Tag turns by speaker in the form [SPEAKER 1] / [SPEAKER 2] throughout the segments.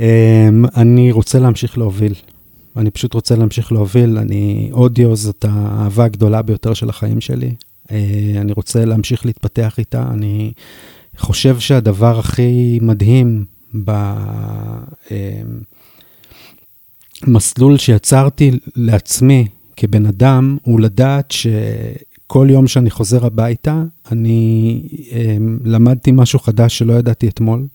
[SPEAKER 1] אמ, אני רוצה להמשיך להוביל. אני פשוט רוצה להמשיך להוביל. אני, אודיו זאת האהבה הגדולה ביותר של החיים שלי. אה, אני רוצה להמשיך להתפתח איתה. אני חושב שהדבר הכי מדהים במסלול אמ, שיצרתי לעצמי כבן אדם, הוא לדעת שכל יום שאני חוזר הביתה, אני אמ, למדתי משהו חדש שלא ידעתי אתמול.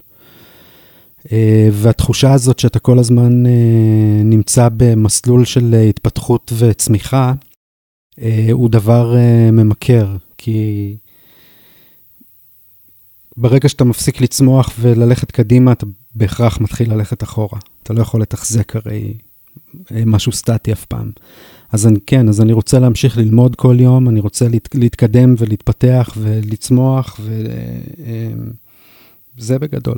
[SPEAKER 1] אה, והתחושה הזאת שאתה כל הזמן אה, נמצא במסלול של התפתחות וצמיחה, אה, הוא דבר ממכר, כי ברגע שאתה מפסיק לצמוח וללכת קדימה, אתה בהכרח מתחיל ללכת אחורה. אתה לא יכול לתחזק הרי משהו סטטי אף פעם. אז אני, כן, אז אני רוצה להמשיך ללמוד כל יום, אני רוצה להת, להתקדם ולהתפתח ולצמוח, וזה בגדול.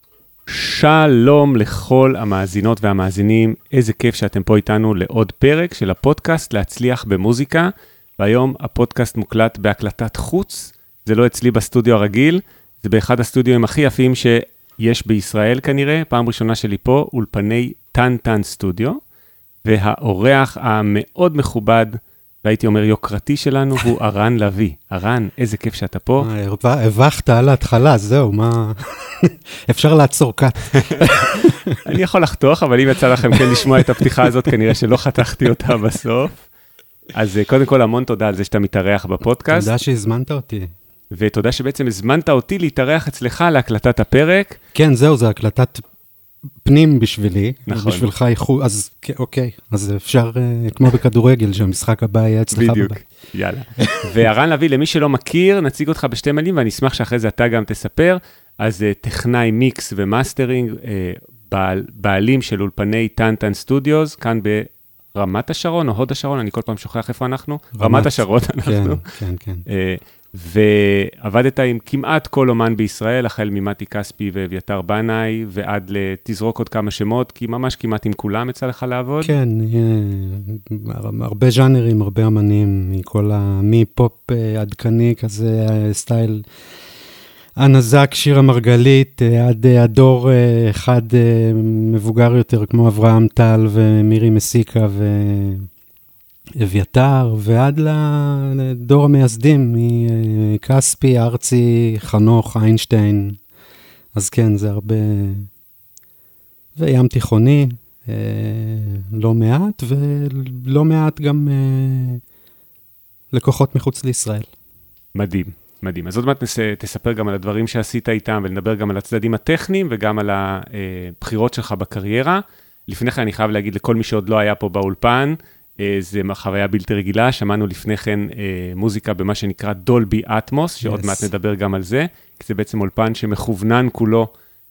[SPEAKER 2] שלום לכל המאזינות והמאזינים, איזה כיף שאתם פה איתנו לעוד פרק של הפודקאסט להצליח במוזיקה. והיום הפודקאסט מוקלט בהקלטת חוץ, זה לא אצלי בסטודיו הרגיל, זה באחד הסטודיואים הכי יפים שיש בישראל כנראה, פעם ראשונה שלי פה, אולפני טן טן סטודיו, והאורח המאוד מכובד, והייתי אומר יוקרתי שלנו, הוא ארן לביא. ארן, איזה כיף שאתה פה.
[SPEAKER 1] הבכת על ההתחלה, זהו, מה... אפשר לעצור כאן.
[SPEAKER 2] אני יכול לחתוך, אבל אם יצא לכם כן לשמוע את הפתיחה הזאת, כנראה שלא חתכתי אותה בסוף. אז אה, קודם כל, המון תודה על זה שאתה מתארח בפודקאסט.
[SPEAKER 1] תודה שהזמנת אותי.
[SPEAKER 2] ותודה שבעצם הזמנת אותי להתארח אצלך להקלטת הפרק.
[SPEAKER 1] כן, זהו, זו הקלטת פנים בשבילי, נכון. בשבילך איחוד, אז אוקיי, אז אפשר, אה, כמו בכדורגל, שהמשחק הבא יהיה אצלך
[SPEAKER 2] בבית. בדיוק, יאללה. וערן לביא, למי שלא מכיר, נציג אותך בשתי מילים, ואני אשמח שאחרי זה אתה גם תספר. אז uh, טכנאי מיקס ומאסטרינג, uh, בעל, בעלים של אולפני טנטן סטודיוס, כאן ברמת השרון או הוד השרון, אני כל פעם שוכח איפה אנחנו. רמת, רמת השרון אנחנו.
[SPEAKER 1] כן, כן, כן.
[SPEAKER 2] ועבדת עם כמעט כל אומן בישראל, החל ממתי כספי ואביתר בנאי, ועד לתזרוק עוד כמה שמות, כי ממש כמעט עם כולם יצא לך לעבוד.
[SPEAKER 1] כן, הרבה ז'אנרים, הרבה אמנים, מכל ה... מפופ עדכני כזה, סטייל אנה זק, שירה מרגלית, עד הדור אחד מבוגר יותר, כמו אברהם טל ומירי מסיקה ו... אביתר, ועד לדור המייסדים, מכספי, ארצי, חנוך, איינשטיין. אז כן, זה הרבה... וים תיכוני, אה, לא מעט, ולא מעט גם אה, לקוחות מחוץ לישראל.
[SPEAKER 2] מדהים, מדהים. אז עוד מעט תספר גם על הדברים שעשית איתם, ונדבר גם על הצדדים הטכניים וגם על הבחירות שלך בקריירה. לפני כן אני חייב להגיד לכל מי שעוד לא היה פה באולפן, אה, זה חוויה בלתי רגילה, שמענו לפני כן אה, מוזיקה במה שנקרא דולבי אטמוס, שעוד yes. מעט נדבר גם על זה, כי זה בעצם אולפן שמכוונן כולו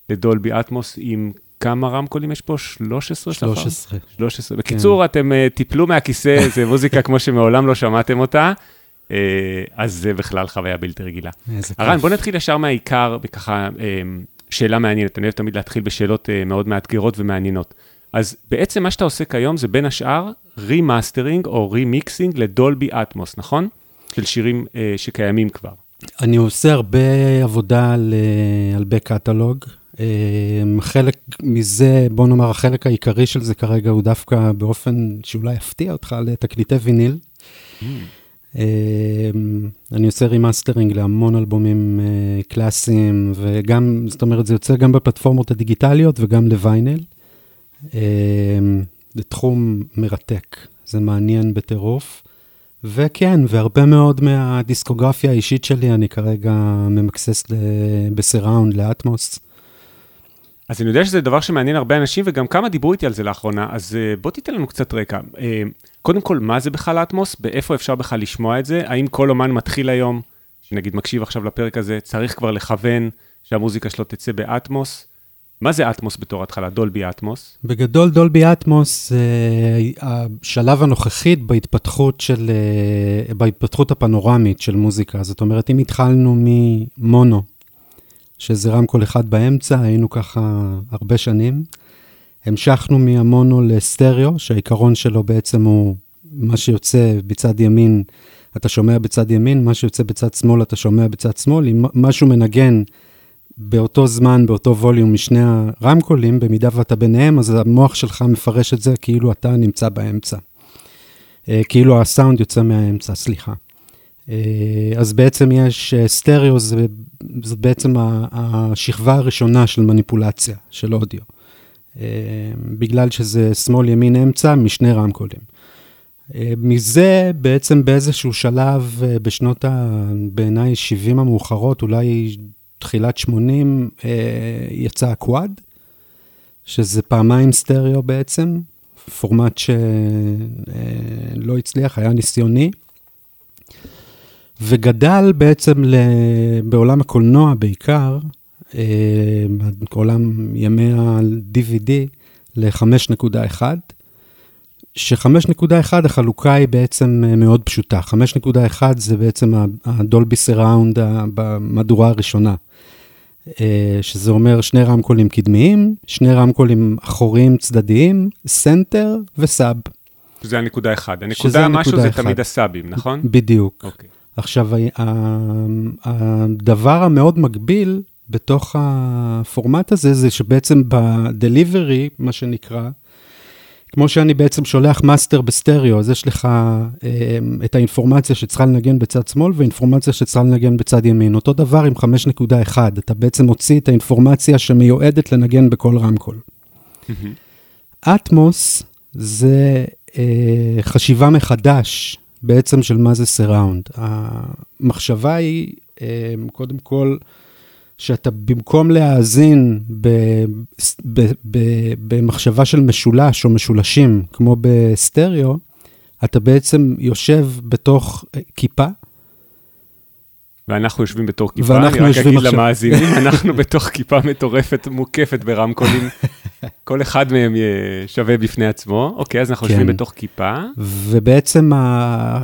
[SPEAKER 2] לדולבי אטמוס עם כמה רמקולים יש פה? 13?
[SPEAKER 1] 13.
[SPEAKER 2] 13. בקיצור, כן. אתם uh, תיפלו מהכיסא, זה מוזיקה כמו שמעולם לא שמעתם אותה, uh, אז זה בכלל חוויה בלתי רגילה. איזה כיף. הרן, בוא נתחיל ישר מהעיקר, וככה, uh, שאלה מעניינת. אני אוהב תמיד להתחיל בשאלות uh, מאוד מאתגרות ומעניינות. אז בעצם מה שאתה עושה כיום זה בין השאר remastering או remixing לדולבי אטמוס, נכון? של שירים אה, שקיימים כבר.
[SPEAKER 1] אני עושה הרבה עבודה על, אה, על back catalog. אה, חלק מזה, בוא נאמר, החלק העיקרי של זה כרגע הוא דווקא באופן שאולי יפתיע אותך לתקליטי ויניל. Mm. אני עושה remastering להמון אלבומים קלאסיים, וגם, זאת אומרת, זה יוצא גם בפלטפורמות הדיגיטליות וגם לוויניל. זה תחום מרתק, זה מעניין בטירוף. וכן, והרבה מאוד מהדיסקוגרפיה האישית שלי, אני כרגע ממקסס בסיראונד, לאטמוס.
[SPEAKER 2] אז אני יודע שזה דבר שמעניין הרבה אנשים, וגם כמה דיברו איתי על זה לאחרונה, אז אה, בוא תיתן לנו קצת רקע. אה, קודם כל, מה זה בכלל אטמוס? באיפה אפשר בכלל לשמוע את זה? האם כל אומן מתחיל היום נגיד מקשיב עכשיו לפרק הזה, צריך כבר לכוון שהמוזיקה שלו תצא באטמוס. מה זה אטמוס בתור התחלה? דולבי אטמוס?
[SPEAKER 1] בגדול, דולבי אטמוס זה השלב הנוכחי בהתפתחות של, אה, בהתפתחות הפנורמית של מוזיקה. זאת אומרת, אם התחלנו ממונו, שזה רמקול אחד באמצע, היינו ככה הרבה שנים. המשכנו מהמונו לסטריאו, שהעיקרון שלו בעצם הוא מה שיוצא בצד ימין, אתה שומע בצד ימין, מה שיוצא בצד שמאל, אתה שומע בצד שמאל. אם משהו מנגן באותו זמן, באותו ווליום משני הרמקולים, במידה ואתה ביניהם, אז המוח שלך מפרש את זה כאילו אתה נמצא באמצע. אה, כאילו הסאונד יוצא מהאמצע, סליחה. אה, אז בעצם יש אה, סטריאו, זאת בעצם השכבה הראשונה של מניפולציה, של אודיו. בגלל שזה שמאל, ימין, אמצע, משני רמקולים. מזה בעצם באיזשהו שלב בשנות, ה... בעיניי, 70 המאוחרות, אולי תחילת 80 אה, יצא הקוואד, שזה פעמיים סטריאו בעצם, פורמט שלא אה, הצליח, היה ניסיוני. וגדל בעצם ל... בעולם הקולנוע בעיקר, אה, בעולם ימי ה-DVD, ל-5.1, ש-5.1 החלוקה היא בעצם אה, מאוד פשוטה. 5.1 זה בעצם הדולבי surround במהדורה הראשונה. אה, שזה אומר שני רמקולים קדמיים, שני רמקולים אחוריים צדדיים, center ו sub.
[SPEAKER 2] שזה הנקודה אחד. הנקודה משהו זה אחד. תמיד ה sub-ים, נכון?
[SPEAKER 1] בדיוק. Okay. אוקיי. עכשיו, הדבר המאוד מגביל בתוך הפורמט הזה, זה שבעצם ב delivery, מה שנקרא, כמו שאני בעצם שולח מאסטר בסטריאו, אז יש לך אה, את האינפורמציה שצריכה לנגן בצד שמאל ואינפורמציה שצריכה לנגן בצד ימין. אותו דבר עם 5.1, אתה בעצם מוציא את האינפורמציה שמיועדת לנגן בכל רמקול. אטמוס זה אה, חשיבה מחדש בעצם של מה זה סיראונד. המחשבה היא, אה, קודם כל, שאתה במקום להאזין ב, ב, ב, במחשבה של משולש או משולשים, כמו בסטריאו, אתה בעצם יושב בתוך כיפה.
[SPEAKER 2] ואנחנו יושבים בתוך כיפה, אני רק אגיד עכשיו... למאזינים, אנחנו בתוך כיפה מטורפת, מוקפת ברמקולים. כל אחד מהם שווה בפני עצמו. אוקיי, אז אנחנו כן. יושבים בתוך כיפה.
[SPEAKER 1] ובעצם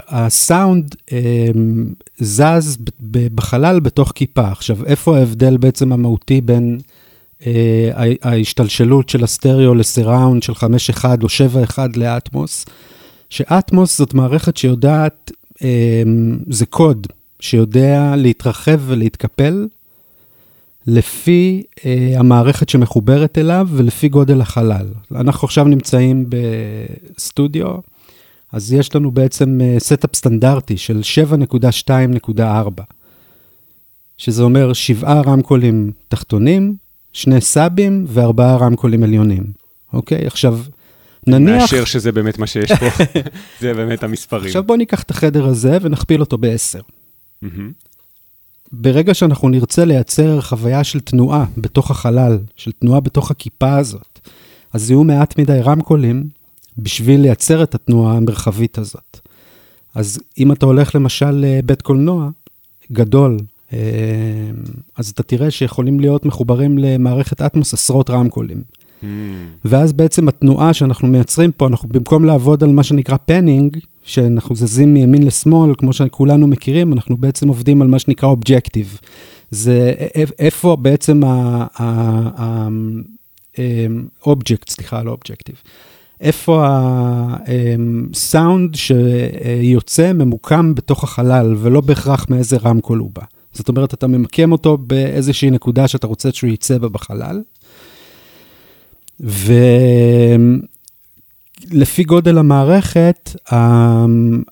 [SPEAKER 1] הסאונד אמ, זז בחלל בתוך כיפה. עכשיו, איפה ההבדל בעצם המהותי בין אה, ההשתלשלות של הסטריאו לסיראונד של 5.1 או 7.1 לאטמוס? שאטמוס זאת מערכת שיודעת, אמ, זה קוד שיודע להתרחב ולהתקפל לפי אה, המערכת שמחוברת אליו ולפי גודל החלל. אנחנו עכשיו נמצאים בסטודיו, אז יש לנו בעצם setup אה, סטנדרטי של 7.2.4, שזה אומר שבעה רמקולים תחתונים, שני סאבים וארבעה רמקולים עליונים. אוקיי? עכשיו, נניח...
[SPEAKER 2] מאשר שזה באמת מה שיש פה, זה באמת המספרים.
[SPEAKER 1] עכשיו בואו ניקח את החדר הזה ונכפיל אותו בעשר. Mm-hmm. ברגע שאנחנו נרצה לייצר חוויה של תנועה בתוך החלל, של תנועה בתוך הכיפה הזאת, אז יהיו מעט מדי רמקולים בשביל לייצר את התנועה המרחבית הזאת. אז אם אתה הולך למשל לבית קולנוע גדול, אה, אז אתה תראה שיכולים להיות מחוברים למערכת אטמוס עשרות רמקולים. Mm. ואז בעצם התנועה שאנחנו מייצרים פה, אנחנו במקום לעבוד על מה שנקרא panning, שאנחנו זזים מימין לשמאל, כמו שכולנו מכירים, אנחנו בעצם עובדים על מה שנקרא objective. זה איפה בעצם האובג'קט, סליחה, לא objective. איפה הסאונד שיוצא ממוקם בתוך החלל, ולא בהכרח מאיזה רמקול הוא בא. זאת אומרת, אתה ממקם אותו באיזושהי נקודה שאתה רוצה שהוא יצא בה בחלל. ו... לפי גודל המערכת,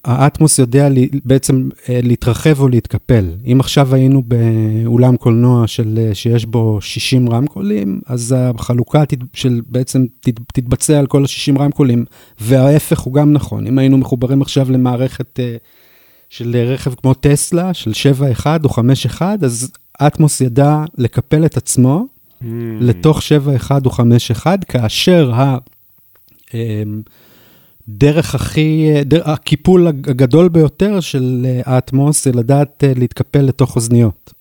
[SPEAKER 1] האטמוס יודע בעצם אה, להתרחב או להתקפל. אם עכשיו היינו באולם קולנוע של, אה, שיש בו 60 רמקולים, אז החלוקה של בעצם תתבצע על כל ה-60 רמקולים, וההפך הוא גם נכון. אם היינו מחוברים עכשיו למערכת אה, של רכב כמו טסלה, של 7.1 או 5.1, אז אטמוס ידע לקפל את עצמו mm. לתוך 7.1 או 5.1, כאשר ה... אמ, הדרך הכי, דר, הקיפול הגדול ביותר של האטמוס זה לדעת להתקפל לתוך אוזניות.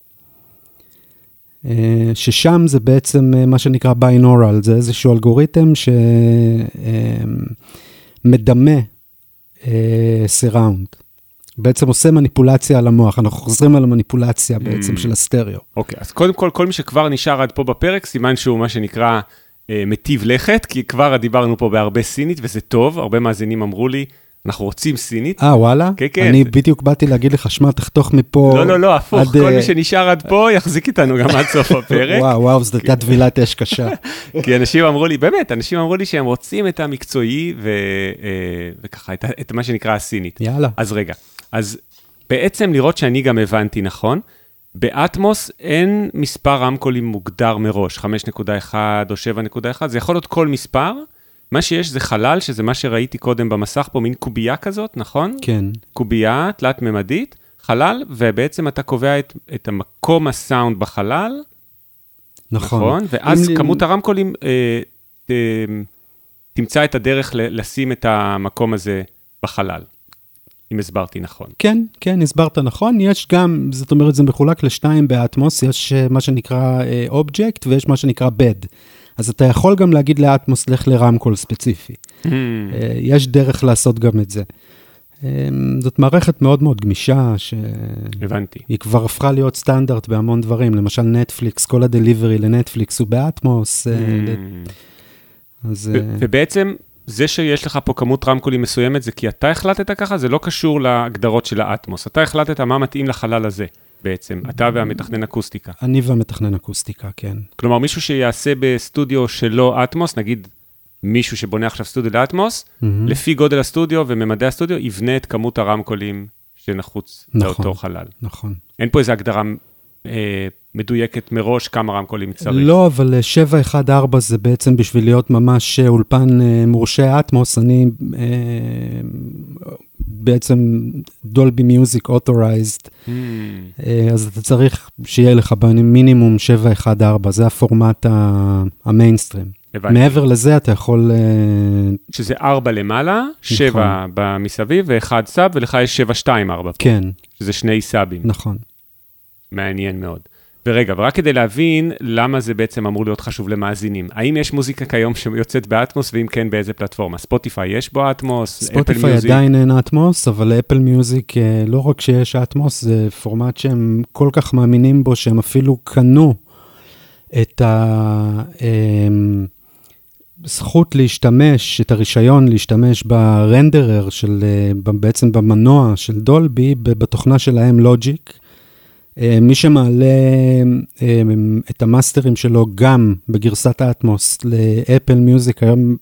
[SPEAKER 1] ששם זה בעצם מה שנקרא ביינורל, זה איזשהו אלגוריתם שמדמה סיראונד. בעצם עושה מניפולציה על המוח, אנחנו חוזרים על המניפולציה בעצם mm. של הסטריאו.
[SPEAKER 2] אוקיי, okay, אז קודם כל, כל מי שכבר נשאר עד פה בפרק, סימן שהוא מה שנקרא אה, מטיב לכת, כי כבר דיברנו פה בהרבה סינית, וזה טוב, הרבה מאזינים אמרו לי, אנחנו רוצים סינית.
[SPEAKER 1] אה, וואלה? כן, כן. אני בדיוק באתי להגיד לך, שמע, תחתוך מפה...
[SPEAKER 2] לא, לא, לא, הפוך, עד... כל מי אה, שנשאר עד פה יחזיק איתנו גם עד סוף הפרק.
[SPEAKER 1] וואו, וואו, זו הייתה טבילת אש קשה.
[SPEAKER 2] כי אנשים אמרו לי, באמת, אנשים אמרו לי שהם רוצים את המקצועי, ו... אה, וככה, את, את מה שנקרא הסינית.
[SPEAKER 1] יאללה.
[SPEAKER 2] אז רגע, אז בעצם לראות שאני גם הבנתי נכון, באטמוס אין מספר רמקולים מוגדר מראש, 5.1 או 7.1, זה יכול להיות כל מספר. מה שיש זה חלל, שזה מה שראיתי קודם במסך פה, מין קובייה כזאת, נכון?
[SPEAKER 1] כן.
[SPEAKER 2] קובייה תלת-ממדית, חלל, ובעצם אתה קובע את, את המקום הסאונד בחלל.
[SPEAKER 1] נכון.
[SPEAKER 2] נכון? ואז כמות לי... הרמקולים אה, אה, תמצא את הדרך לשים את המקום הזה בחלל. אם הסברתי נכון.
[SPEAKER 1] כן, כן, הסברת נכון. יש גם, זאת אומרת, זה מחולק לשתיים באטמוס, יש אה, מה שנקרא אובייקט uh, ויש מה שנקרא bed. אז אתה יכול גם להגיד לאטמוס, לך לרמקול ספציפי. Mm. Uh, יש דרך לעשות גם את זה. זאת מערכת מאוד מאוד גמישה, ש...
[SPEAKER 2] הבנתי.
[SPEAKER 1] היא כבר הפכה להיות סטנדרט בהמון דברים, למשל נטפליקס, כל הדליברי לנטפליקס הוא באטמוס. Mm.
[SPEAKER 2] Uh, אז... ובעצם... זה שיש לך פה כמות רמקולים מסוימת, זה כי אתה החלטת ככה? זה לא קשור להגדרות של האטמוס. אתה החלטת מה מתאים לחלל הזה בעצם, אתה והמתכנן אקוסטיקה.
[SPEAKER 1] אני והמתכנן אקוסטיקה, כן.
[SPEAKER 2] כלומר, מישהו שיעשה בסטודיו שלו אטמוס, נגיד מישהו שבונה עכשיו סטודיו לאטמוס, mm-hmm. לפי גודל הסטודיו וממדי הסטודיו, יבנה את כמות הרמקולים שנחוץ נכון, לאותו חלל.
[SPEAKER 1] נכון.
[SPEAKER 2] אין פה איזו הגדרה אה, מדויקת מראש כמה רמקולים צריך.
[SPEAKER 1] לא, אבל 714 זה בעצם בשביל להיות ממש אולפן אה, מורשה אטמוס, אני אה, בעצם Dolby Music authorized, אז אתה צריך שיהיה לך מינימום 714, זה הפורמט המיינסטרים. הבנתי. מעבר לזה אתה יכול...
[SPEAKER 2] שזה 4 למעלה, 7 נכון. במסביב ו-1 sub, ולך יש 7, 2, 4 פה.
[SPEAKER 1] כן.
[SPEAKER 2] שזה שני סאבים.
[SPEAKER 1] נכון.
[SPEAKER 2] מעניין מאוד. ורגע, ורק כדי להבין למה זה בעצם אמור להיות חשוב למאזינים, האם יש מוזיקה כיום שיוצאת באטמוס, ואם כן, באיזה פלטפורמה? ספוטיפיי יש בו אטמוס?
[SPEAKER 1] ספוטיפיי עדיין אין אטמוס, אבל אפל מיוזיק, אה, לא רק שיש אטמוס, זה פורמט שהם כל כך מאמינים בו, שהם אפילו קנו את הזכות אמ, להשתמש, את הרישיון להשתמש ברנדרר של, אה, בעצם במנוע של דולבי, בתוכנה שלהם לוג'יק. אה, מי שמעלה אה, את המאסטרים שלו גם בגרסת האטמוס לאפל מיוזיק, היום,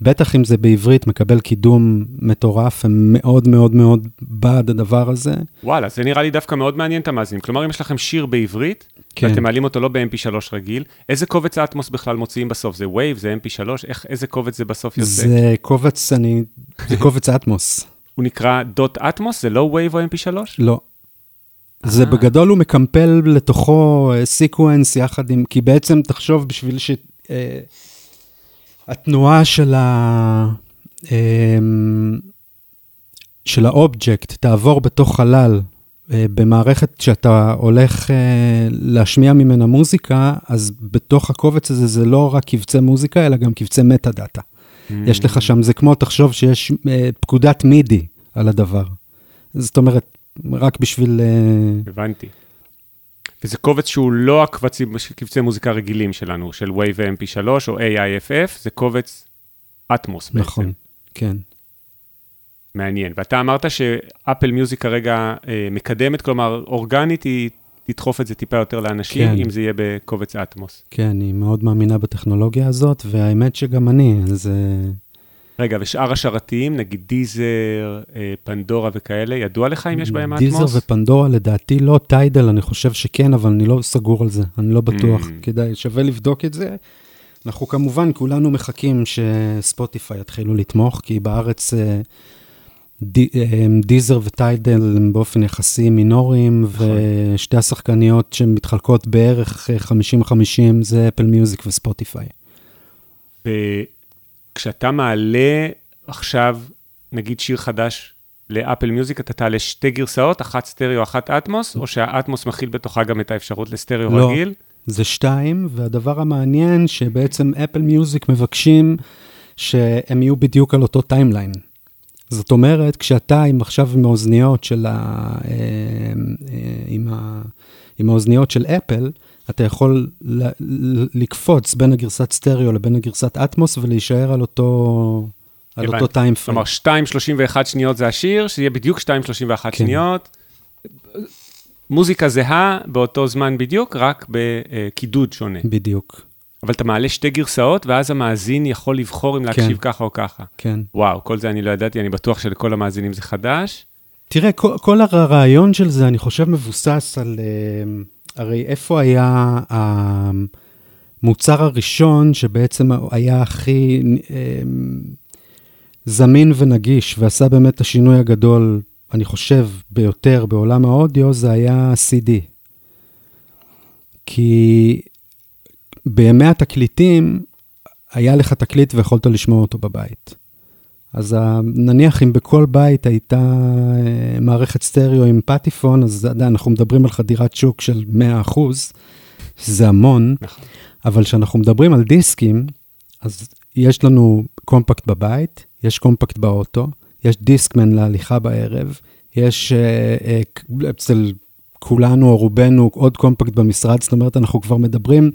[SPEAKER 1] בטח אם זה בעברית, מקבל קידום מטורף, הם מאוד מאוד מאוד בעד הדבר הזה.
[SPEAKER 2] וואלה, זה נראה לי דווקא מאוד מעניין את המאזינים. כלומר, אם יש לכם שיר בעברית, כן. ואתם מעלים אותו לא ב-MP3 רגיל, איזה קובץ האטמוס בכלל מוציאים בסוף? זה Wave, זה MP3? איך, איזה קובץ זה בסוף יוצא?
[SPEAKER 1] זה קובץ, אני, זה קובץ אטמוס.
[SPEAKER 2] הוא נקרא דוט אטמוס? זה לא Wave או MP3?
[SPEAKER 1] לא. זה אה. בגדול הוא מקמפל לתוכו sequence אה, יחד עם, כי בעצם תחשוב בשביל שהתנועה אה, של ה... של האובייקט תעבור בתוך חלל במערכת שאתה הולך להשמיע ממנה מוזיקה, אז בתוך הקובץ הזה זה לא רק קבצי מוזיקה, אלא גם קבצי מטה דאטה. Mm. יש לך שם, זה כמו, תחשוב שיש פקודת מידי על הדבר. זאת אומרת, רק בשביל... אה,
[SPEAKER 2] הבנתי. וזה קובץ שהוא לא הקבצי, קבצי מוזיקה רגילים שלנו, של Wave mp3 או AIFF, זה קובץ אטמוס בעצם.
[SPEAKER 1] נכון, כן.
[SPEAKER 2] מעניין. ואתה אמרת שאפל מיוזיק כרגע אה, מקדמת, כלומר, אורגנית היא תדחוף את זה טיפה יותר לאנשים, כן. אם זה יהיה בקובץ אטמוס.
[SPEAKER 1] כן, אני מאוד מאמינה בטכנולוגיה הזאת, והאמת שגם אני, אז... אה,
[SPEAKER 2] רגע, ושאר השרתים, נגיד דיזר, אה, פנדורה וכאלה, ידוע לך אם יש בהם אטמוס?
[SPEAKER 1] דיזר ופנדורה לדעתי לא, טיידל אני חושב שכן, אבל אני לא סגור על זה, אני לא בטוח. Mm. כדאי, שווה לבדוק את זה. אנחנו כמובן כולנו מחכים שספוטיפיי יתחילו לתמוך, כי בארץ אה, אה, דיזר וטיידל הם באופן יחסי מינוריים, נכון. ושתי השחקניות שמתחלקות בערך 50-50 זה אפל מיוזיק וספוטיפיי.
[SPEAKER 2] כשאתה מעלה עכשיו נגיד שיר חדש לאפל מיוזיק, אתה תעלה שתי גרסאות, אחת סטריאו, אחת אטמוס, או שהאטמוס מכיל בתוכה גם את האפשרות לסטריאו
[SPEAKER 1] לא.
[SPEAKER 2] רגיל?
[SPEAKER 1] זה שתיים, והדבר המעניין שבעצם אפל מיוזיק מבקשים שהם יהיו בדיוק על אותו timeline. זאת אומרת, כשאתה עם עכשיו עם האוזניות של ה... אה, אה, עם, ה... עם האוזניות של אפל, אתה יכול לקפוץ בין הגרסת סטריאו לבין הגרסת אטמוס ולהישאר על אותו, על. אותו time frame.
[SPEAKER 2] כלומר, 2.31 שניות זה השיר, שיהיה בדיוק 2.31
[SPEAKER 1] כן.
[SPEAKER 2] שניות. מוזיקה זהה באותו זמן בדיוק, רק בקידוד שונה.
[SPEAKER 1] בדיוק,
[SPEAKER 2] אבל אתה מעלה שתי גרסאות, ואז המאזין יכול לבחור אם להקשיב ככה או ככה.
[SPEAKER 1] כן.
[SPEAKER 2] וואו, כל זה אני לא ידעתי, אני בטוח שלכל המאזינים זה חדש.
[SPEAKER 1] תראה, כל, כל הרעיון של זה, אני חושב, מבוסס על... הרי איפה היה המוצר הראשון שבעצם היה הכי אה, זמין ונגיש, ועשה באמת את השינוי הגדול, אני חושב, ביותר בעולם האודיו, זה היה CD. כי בימי התקליטים, היה לך תקליט ויכולת לשמוע אותו בבית. אז ה- נניח אם בכל בית הייתה אה, מערכת סטריאו עם פטיפון, אז עדיין אנחנו מדברים על חדירת שוק של 100%, זה המון,
[SPEAKER 2] נכון.
[SPEAKER 1] אבל כשאנחנו מדברים על דיסקים, אז יש לנו קומפקט בבית, יש קומפקט באוטו, יש דיסקמן להליכה בערב, יש אה, אה, אצל כולנו או רובנו עוד קומפקט במשרד, זאת אומרת, אנחנו כבר מדברים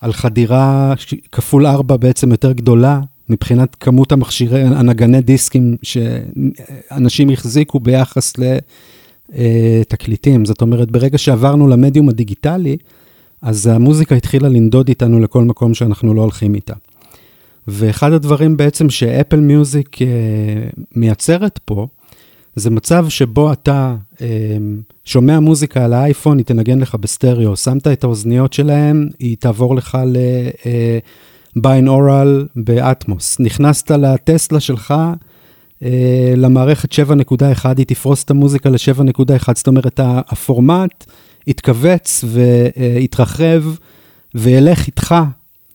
[SPEAKER 1] על חדירה כפול ארבע בעצם יותר גדולה מבחינת כמות המכשירי, הנגני דיסקים שאנשים החזיקו ביחס לתקליטים. זאת אומרת, ברגע שעברנו למדיום הדיגיטלי, אז המוזיקה התחילה לנדוד איתנו לכל מקום שאנחנו לא הולכים איתה. ואחד הדברים בעצם שאפל מיוזיק אה, מייצרת פה, זה מצב שבו אתה אה, שומע מוזיקה על האייפון, היא תנגן לך בסטריאו, שמת את האוזניות שלהם, היא תעבור לך לביינאורל באטמוס. נכנסת לטסלה שלך, אה, למערכת 7.1, היא תפרוס את המוזיקה ל-7.1, זאת אומרת, הפורמט יתכווץ ויתרחב וילך איתך,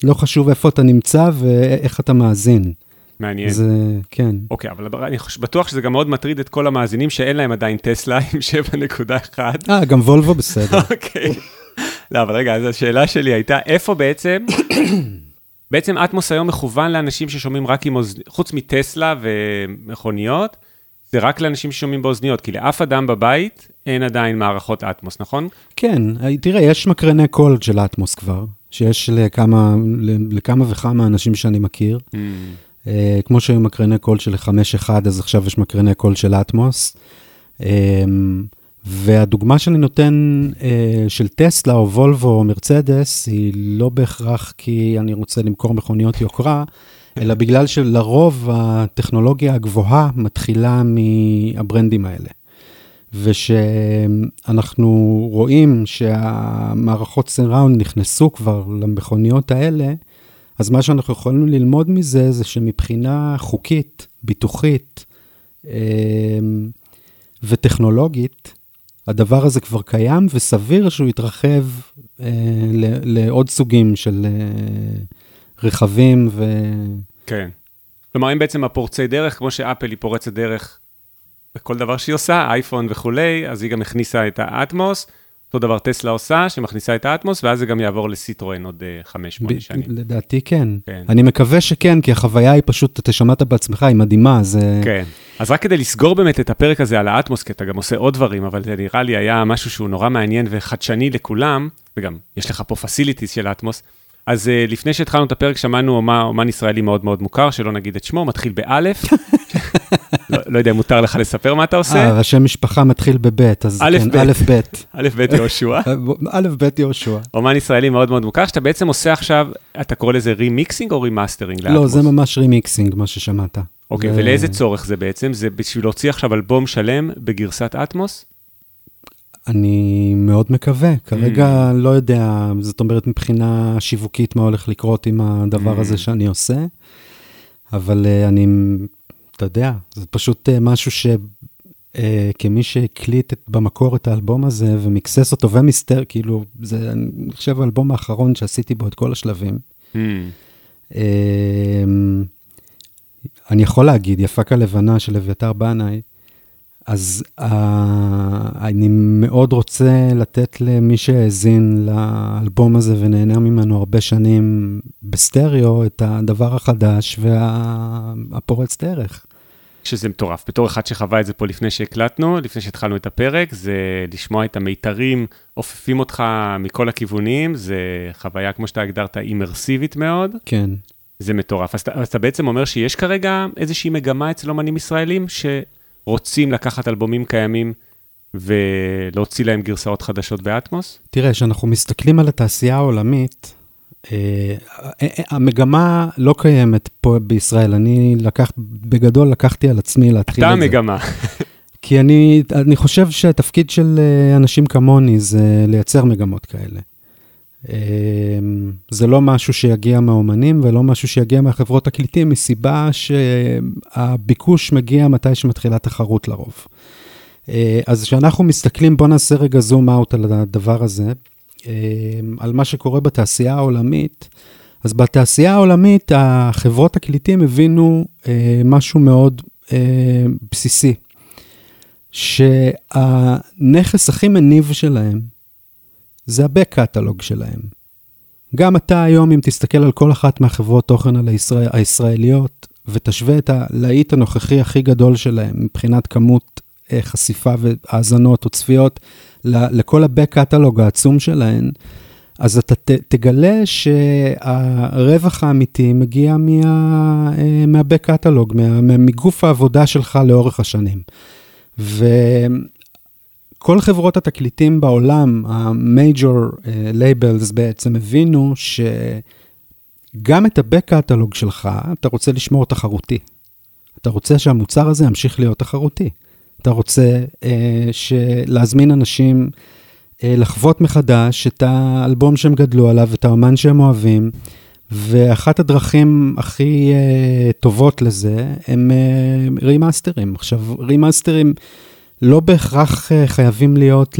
[SPEAKER 1] לא חשוב איפה אתה נמצא ואיך אתה מאזין.
[SPEAKER 2] מעניין.
[SPEAKER 1] זה, כן.
[SPEAKER 2] אוקיי, אבל אני בטוח שזה גם מאוד מטריד את כל המאזינים שאין להם עדיין טסלה עם 7.1.
[SPEAKER 1] אה, גם וולבו בסדר.
[SPEAKER 2] אוקיי. לא, אבל רגע, אז השאלה שלי הייתה, איפה בעצם, בעצם אטמוס היום מכוון לאנשים ששומעים רק עם אוזניות, חוץ מטסלה ומכוניות, זה רק לאנשים ששומעים באוזניות, כי לאף אדם בבית אין עדיין מערכות אטמוס, נכון?
[SPEAKER 1] כן, תראה, יש מקרני קול של אטמוס כבר, שיש לכמה, לכמה וכמה אנשים שאני מכיר. אה, כמו שהיו מקרני קול של 5.1, אז עכשיו יש מקרני קול של אטמוס. אה, והדוגמה שאני נותן אה, של טסלה או וולבו או מרצדס, היא לא בהכרח כי אני רוצה למכור מכוניות יוקרה, אלא בגלל שלרוב הטכנולוגיה הגבוהה מתחילה מה brand-ים האלה. ושאנחנו רואים שהמערכות סיראונד נכנסו כבר למכוניות האלה, אז מה שאנחנו יכולים ללמוד מזה, זה שמבחינה חוקית, ביטוחית אה, וטכנולוגית, הדבר הזה כבר קיים, וסביר שהוא יתרחב אה, ל- לעוד סוגים של אה, רכבים ו...
[SPEAKER 2] כן. כלומר, אם בעצם הפורצי דרך, כמו שאפל היא פורצת דרך בכל דבר שהיא עושה, אייפון וכולי, אז היא גם הכניסה את האטמוס. אותו דבר טסלה עושה, שמכניסה את האטמוס, ואז זה גם יעבור לסיטרואן עוד אה, חמש-שמונה
[SPEAKER 1] ב-
[SPEAKER 2] שנים.
[SPEAKER 1] לדעתי כן.
[SPEAKER 2] כן.
[SPEAKER 1] אני מקווה שכן, כי החוויה היא פשוט, אתה שמעת בעצמך, היא מדהימה, זה...
[SPEAKER 2] כן. אז רק כדי לסגור באמת את הפרק הזה על האטמוס, כי אתה גם עושה עוד דברים, אבל זה נראה לי היה משהו שהוא נורא מעניין וחדשני לכולם, וגם יש לך פה פסיליטיס של האטמוס. אז uh, לפני שהתחלנו את הפרק, שמענו אומן, ישראלי מאוד מאוד מוכר, שלא נגיד את שמו, מתחיל באלף. לא, לא יודע אם מותר לך לספר מה אתה עושה.
[SPEAKER 1] אה, ראשי משפחה מתחיל בבית, אז
[SPEAKER 2] א',
[SPEAKER 1] כן,
[SPEAKER 2] ב'.
[SPEAKER 1] א', ב'.
[SPEAKER 2] א', ב' יהושע.
[SPEAKER 1] א', ב' יהושע.
[SPEAKER 2] אומן ישראלי מאוד מאוד מוכר, שאתה בעצם עושה עכשיו, אתה קורא לזה remixing או remastering
[SPEAKER 1] לא? זה ממש remixing, מה ששמעת.
[SPEAKER 2] אוקיי,
[SPEAKER 1] זה-
[SPEAKER 2] ולאיזה צורך זה בעצם? זה בשביל להוציא עכשיו אלבום שלם בגרסת אטמוס?
[SPEAKER 1] אני מאוד מקווה.
[SPEAKER 2] Mm.
[SPEAKER 1] כרגע לא יודע, זאת אומרת, מבחינה שיווקית, מה הולך לקרות עם הדבר
[SPEAKER 2] Mm.
[SPEAKER 1] הזה שאני עושה, אבל אה, אני, אתה יודע, זה פשוט אה, משהו ש... אה, כמי שהקליט את, במקור את האלבום הזה ומקסס אותו ומסתר, כאילו, זה, אני חושב, האלבום האחרון שעשיתי בו את כל השלבים.
[SPEAKER 2] Hmm.
[SPEAKER 1] אמ, אני יכול להגיד, יפה כלבנה של אביתר בנאי, אז uh, אני מאוד רוצה לתת למי שהאזין לאלבום הזה ונהנה ממנו הרבה שנים בסטריאו, את הדבר החדש והפורץ וה, דרך.
[SPEAKER 2] שזה מטורף. בתור אחד שחווה את זה פה לפני שהקלטנו, לפני שהתחלנו את הפרק, זה לשמוע את המיתרים עופפים אותך מכל הכיוונים, זה חוויה, כמו שאתה הגדרת, אימרסיבית מאוד.
[SPEAKER 1] כן.
[SPEAKER 2] זה מטורף. אז, אז אתה בעצם אומר שיש כרגע איזושהי מגמה אצל אומנים ישראלים, שרוצים לקחת אלבומים קיימים ולהוציא להם גרסאות חדשות באטמוס?
[SPEAKER 1] תראה, כשאנחנו מסתכלים על התעשייה העולמית, אה, אה, המגמה לא קיימת פה בישראל. אני לקח, בגדול לקחתי על עצמי להתחיל את זה.
[SPEAKER 2] אתה המגמה.
[SPEAKER 1] כי אני, אני חושב שהתפקיד של אה, אנשים כמוני זה לייצר מגמות כאלה. זה לא משהו שיגיע מהאומנים ולא משהו שיגיע מהחברות תקליטים, מסיבה שהביקוש מגיע מתי שמתחילה תחרות לרוב. אז כשאנחנו מסתכלים, בואו נעשה רגע זום אאוט על הדבר הזה. אמ, על מה שקורה בתעשייה העולמית, אז בתעשייה העולמית החברות תקליטים הבינו אה, משהו מאוד אה, בסיסי, שהנכס הכי מניב שלהם זה ה-back catalog שלהם. גם אתה היום, אם תסתכל על כל אחת מהחברות תוכן על הישראל, הישראליות, ותשווה את הלהיט הנוכחי הכי גדול שלהם מבחינת כמות אה, חשיפה והאזנות או צפיות לכל ה-back catalog העצום שלהן, אז אתה ת, תגלה שהרווח האמיתי מגיע מה, אה, מה-back catalog, מה, מגוף העבודה שלך לאורך השנים. וכל חברות התקליטים בעולם, ה-major אה, labels בעצם הבינו שגם את ה-back שלך אתה רוצה לשמור תחרותי. אתה רוצה שהמוצר הזה ימשיך להיות תחרותי. אתה רוצה אה, להזמין אנשים אה, לחוות מחדש את האלבום שהם גדלו עליו, את האומן שהם אוהבים, ואחת הדרכים הכי אה, טובות לזה הם אה, remasters. עכשיו, remasters לא בהכרח אה, חייבים להיות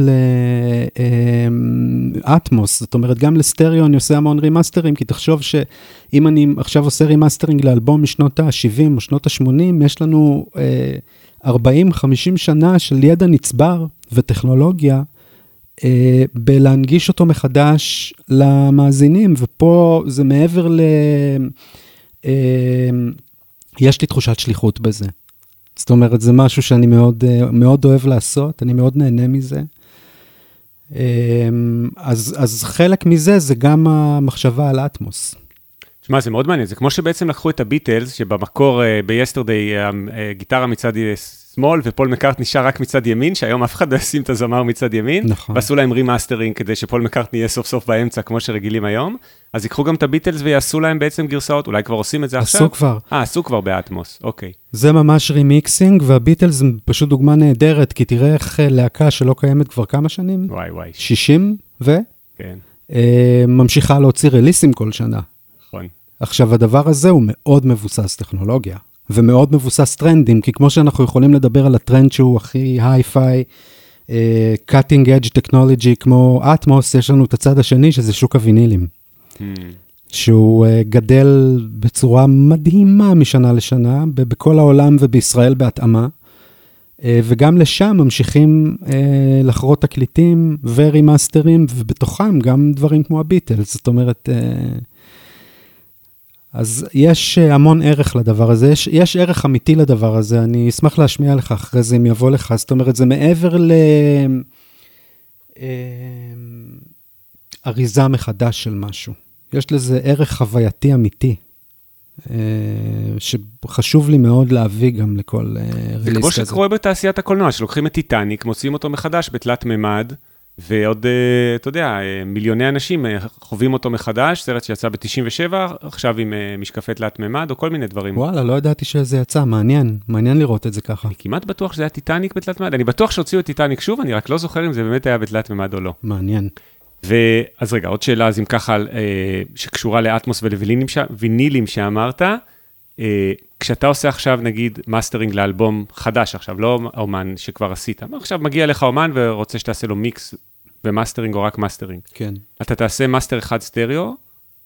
[SPEAKER 1] לאטמוס, אה, זאת אומרת, גם לסטריאו אני עושה המון remasters, כי תחשוב שאם אני עכשיו עושה remastering לאלבום משנות ה-70 או שנות ה-80, יש לנו... אה, 40-50 שנה של ידע נצבר וטכנולוגיה אה, בלהנגיש אותו מחדש למאזינים, ופה זה מעבר ל... אה, יש לי תחושת שליחות בזה. זאת אומרת, זה משהו שאני מאוד, אה, מאוד אוהב לעשות, אני מאוד נהנה מזה. אה, אז, אז חלק מזה זה גם המחשבה על אטמוס.
[SPEAKER 2] שמע, זה מאוד מעניין, זה כמו שבעצם לקחו את הביטלס, שבמקור uh, ב-yesterday הגיטרה מצד שמאל ופול מקארט נשאר רק מצד ימין, שהיום אף אחד לא ישים את הזמר מצד ימין,
[SPEAKER 1] נכון.
[SPEAKER 2] ועשו להם remastering כדי שפול מקארט יהיה סוף סוף באמצע, כמו שרגילים היום. אז ייקחו גם את הביטלס ויעשו להם בעצם גרסאות, אולי כבר עושים את זה
[SPEAKER 1] עשו
[SPEAKER 2] עכשיו?
[SPEAKER 1] עשו כבר.
[SPEAKER 2] אה, עשו כבר באטמוס, אוקיי.
[SPEAKER 1] זה ממש remixing, והביטלס זה פשוט דוגמה נהדרת, כי תראה איך אה, להקה שלא קיימת כבר כמה שנים?
[SPEAKER 2] וואי וואי.
[SPEAKER 1] 60 ו?
[SPEAKER 2] כן.
[SPEAKER 1] אה, ממשיכה להוציא ריליסים כל שנה.
[SPEAKER 2] נכון.
[SPEAKER 1] עכשיו, הדבר הזה הוא מאוד מבוסס טכנולוגיה, ומאוד מבוסס טרנדים, כי כמו שאנחנו יכולים לדבר על הטרנד שהוא הכי היי-פיי, uh, cutting edge technology כמו אטמוס, יש לנו את הצד השני, שזה שוק הווינילים. Hmm. שהוא uh, גדל בצורה מדהימה משנה לשנה, בכל העולם ובישראל בהתאמה. Uh, וגם לשם ממשיכים uh, לחרות תקליטים ורימאסטרים, ובתוכם גם דברים כמו הביטלס, זאת אומרת, uh, אז יש אה, המון ערך לדבר הזה, יש, יש ערך אמיתי לדבר הזה, אני אשמח להשמיע לך אחרי זה אם יבוא לך, זאת אומרת, זה מעבר לאריזה אה, מחדש של משהו. יש לזה ערך חווייתי אמיתי, אה, שחשוב לי מאוד להביא גם לכל ריליס כזה.
[SPEAKER 2] זה כמו שקורה בתעשיית הקולנוע, שלוקחים את טיטניק, מוציאים אותו מחדש בתלת מימד. ועוד, אה, אתה יודע, אה, מיליוני אנשים אה, חווים אותו מחדש, סרט שיצא ב-97, עכשיו עם משקפי תלת מימד, או כל מיני דברים.
[SPEAKER 1] וואלה, לא ידעתי שזה יצא, מעניין, מעניין לראות את זה ככה.
[SPEAKER 2] אני כמעט בטוח שזה היה טיטניק בתלת מימד, אני בטוח שהוציאו את טיטניק שוב, אני רק לא זוכר אם זה באמת היה בתלת מימד או לא.
[SPEAKER 1] מעניין.
[SPEAKER 2] ואז רגע, עוד שאלה, אז אם ככה, שקשורה לאטמוס ולווינילים שאמרת, כשאתה עושה עכשיו, נגיד, מאסטרינג לאלבום חדש עכשיו, לא אומן שכבר עשית, עכשיו מגיע לך אומן ורוצה שתעשה לו מיקס ומאסטרינג או רק מאסטרינג.
[SPEAKER 1] כן.
[SPEAKER 2] אתה תעשה מאסטר אחד סטריאו,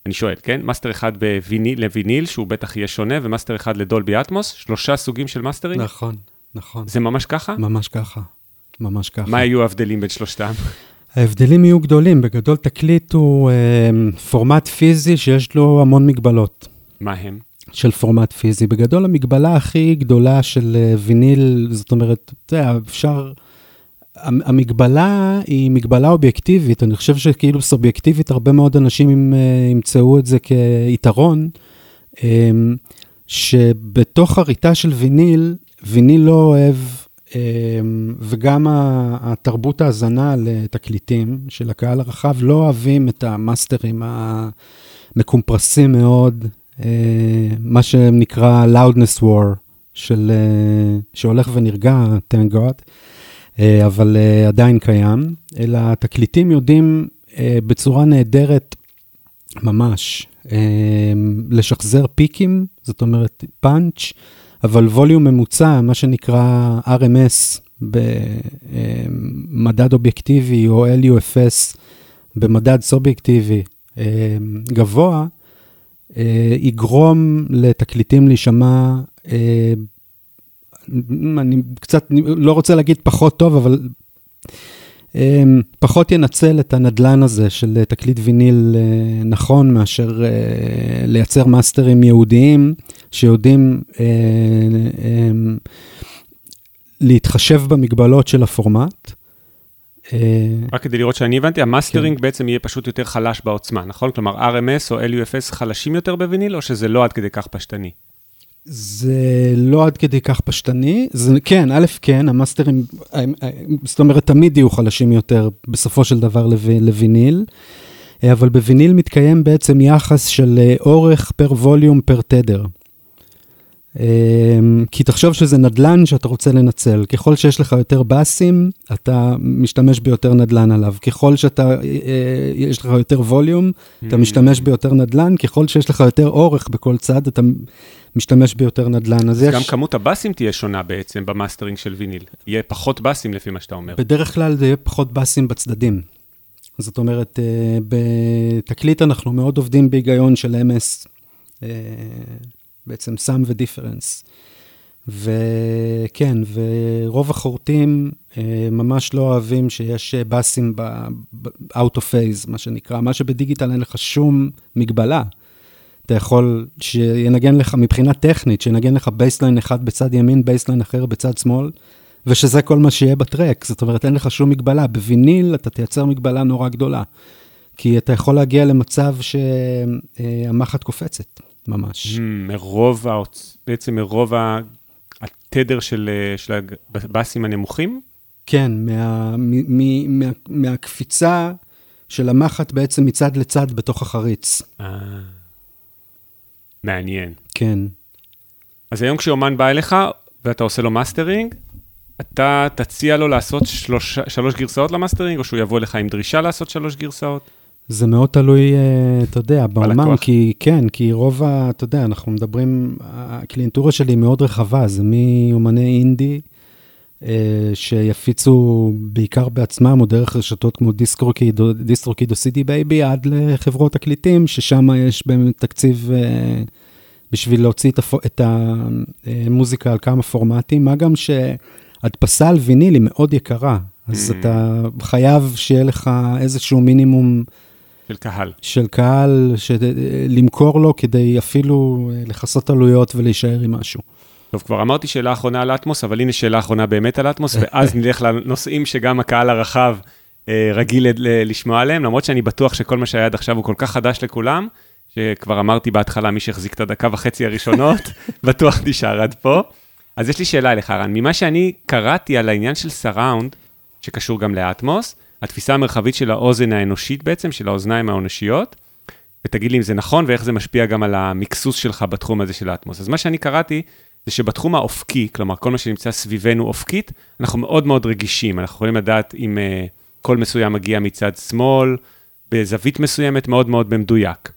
[SPEAKER 2] אני שואל, כן? מאסטר אחד בוויניל, לוויניל, שהוא בטח יהיה שונה, ומאסטר אחד לדולבי אטמוס, שלושה סוגים של מאסטרינג?
[SPEAKER 1] נכון, נכון.
[SPEAKER 2] זה ממש ככה?
[SPEAKER 1] ממש ככה, ממש ככה.
[SPEAKER 2] מה היו ההבדלים בין שלושתם?
[SPEAKER 1] ההבדלים יהיו גדולים. בגדול, תקליט הוא אה, פורמט פיזי שיש לו המון מגבלות.
[SPEAKER 2] מה הם?
[SPEAKER 1] של פורמט פיזי. בגדול, המגבלה הכי גדולה של אה, ויניל, זאת אומרת, אתה יודע, אפשר... המ- המגבלה היא מגבלה אובייקטיבית, אני חושב שכאילו סובייקטיבית, הרבה מאוד אנשים אה, ימצאו את זה כיתרון, אה, שבתוך הריטה של ויניל, ויניל לא אוהב, אה, וגם התרבות ההאזנה לתקליטים של הקהל הרחב לא אוהבים את המאסטרים המקומפרסים מאוד, מה שנקרא loudness war, של, אה, שהולך ונרגע, thank God. אה, אבל אה, עדיין קיים, אלא התקליטים יודעים אה, בצורה נהדרת ממש אה, לשחזר פיקים, זאת אומרת פאנץ', אבל ווליום ממוצע, מה שנקרא RMS במדד אובייקטיבי או LUFS במדד סובייקטיבי אה, גבוה, אה, יגרום לתקליטים להישמע אה, אני קצת לא רוצה להגיד פחות טוב, אבל um, פחות ינצל את הנדלן הזה של תקליט ויניל uh, נכון מאשר uh, לייצר מאסטרים ייעודיים שיודעים uh, um, להתחשב במגבלות של הפורמט. Uh,
[SPEAKER 2] רק כדי לראות שאני הבנתי, המאסטרינג כן. בעצם יהיה פשוט יותר חלש בעוצמה, נכון? כלומר, RMS או LUFS חלשים יותר בוויניל, או שזה לא עד כדי כך פשטני?
[SPEAKER 1] זה לא עד כדי כך פשטני, זה כן, א', כן, המאסטרים, זאת אומרת, תמיד יהיו חלשים יותר בסופו של דבר לב, לויניל, אבל בוויניל מתקיים בעצם יחס של אורך פר ווליום פר תדר. כי תחשוב שזה נדלן שאתה רוצה לנצל. ככל שיש לך יותר באסים, אתה משתמש ביותר נדלן עליו. ככל שאתה, יש לך יותר ווליום, אתה משתמש ביותר נדלן. ככל שיש לך יותר אורך בכל צד, אתה משתמש ביותר נדלן.
[SPEAKER 2] אז, אז יש... גם כמות הבאסים תהיה שונה בעצם במאסטרינג של ויניל. יהיה פחות באסים לפי מה שאתה אומר.
[SPEAKER 1] בדרך כלל זה יהיה פחות באסים בצדדים. זאת אומרת, בתקליט אנחנו מאוד עובדים בהיגיון של MS. בעצם sum ו difference. וכן, ורוב החרטים אה, ממש לא אוהבים שיש באסים ב-out of phase, מה שנקרא, מה שבדיגיטל אין לך שום מגבלה. אתה יכול שינגן לך מבחינה טכנית, שינגן לך bassline אחד בצד ימין, בייסליין אחר בצד שמאל, ושזה כל מה שיהיה ב track. זאת אומרת, אין לך שום מגבלה. בוויניל אתה תייצר מגבלה נורא גדולה, כי אתה יכול להגיע למצב שהמחט קופצת. ממש.
[SPEAKER 2] Mm, מרוב, בעצם מרוב התדר של, של הבאסים הנמוכים?
[SPEAKER 1] כן, מה, מ, מה, מהקפיצה של המחט בעצם מצד לצד בתוך החריץ.
[SPEAKER 2] אה, מעניין.
[SPEAKER 1] כן.
[SPEAKER 2] אז היום כשאומן בא אליך ואתה עושה לו מאסטרינג, אתה תציע לו לעשות שלוש, שלוש גרסאות למאסטרינג, או שהוא יבוא אליך עם דרישה לעשות שלוש גרסאות?
[SPEAKER 1] זה מאוד תלוי, אתה יודע, באומן, כי כן, כי רוב ה... אתה יודע, אנחנו מדברים, הקליינטורה שלי היא מאוד רחבה, זה מאומני אינדי, שיפיצו בעיקר בעצמם, או דרך רשתות כמו DistroKid או CD Baby, עד לחברות תקליטים, ששם יש באמת תקציב בשביל להוציא את המוזיקה על כמה פורמטים, מה גם שהדפסה על ויניל היא מאוד יקרה, אז אתה חייב שיהיה לך איזשהו מינימום...
[SPEAKER 2] של קהל.
[SPEAKER 1] של קהל, למכור לו כדי אפילו לכסות עלויות ולהישאר עם משהו.
[SPEAKER 2] טוב, כבר אמרתי שאלה אחרונה על אטמוס, אבל הנה שאלה אחרונה באמת על אטמוס, ואז נלך לנושאים שגם הקהל הרחב אה, רגיל לשמוע עליהם, למרות שאני בטוח שכל מה שהיה עד עכשיו הוא כל כך חדש לכולם, שכבר אמרתי בהתחלה, מי שהחזיק את הדקה וחצי הראשונות, בטוח נשאר עד פה. אז יש לי שאלה אליך, רן, ממה שאני קראתי על העניין של סראונד, שקשור גם לאטמוס, התפיסה המרחבית של האוזן האנושית בעצם, של האוזניים האנושיות, ותגיד לי אם זה נכון ואיך זה משפיע גם על המקסוס שלך בתחום הזה של האטמוס. אז מה שאני קראתי, זה שבתחום האופקי, כלומר כל מה שנמצא סביבנו אופקית, אנחנו מאוד מאוד רגישים, אנחנו יכולים לדעת אם uh, קול מסוים מגיע מצד שמאל, בזווית מסוימת מאוד מאוד במדויק.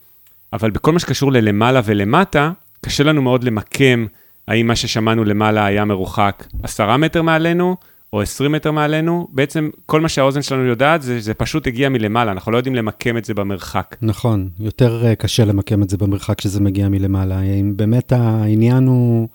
[SPEAKER 2] אבל בכל מה שקשור ללמעלה ולמטה, קשה לנו מאוד למקם האם מה ששמענו למעלה היה מרוחק עשרה מטר מעלינו, או 20 מטר מעלינו, בעצם כל מה שהאוזן שלנו יודעת זה, זה פשוט הגיע מלמעלה, אנחנו לא יודעים למקם את זה במרחק.
[SPEAKER 1] נכון, יותר אה, קשה למקם את זה במרחק כשזה מגיע מלמעלה. אם באמת העניין הוא,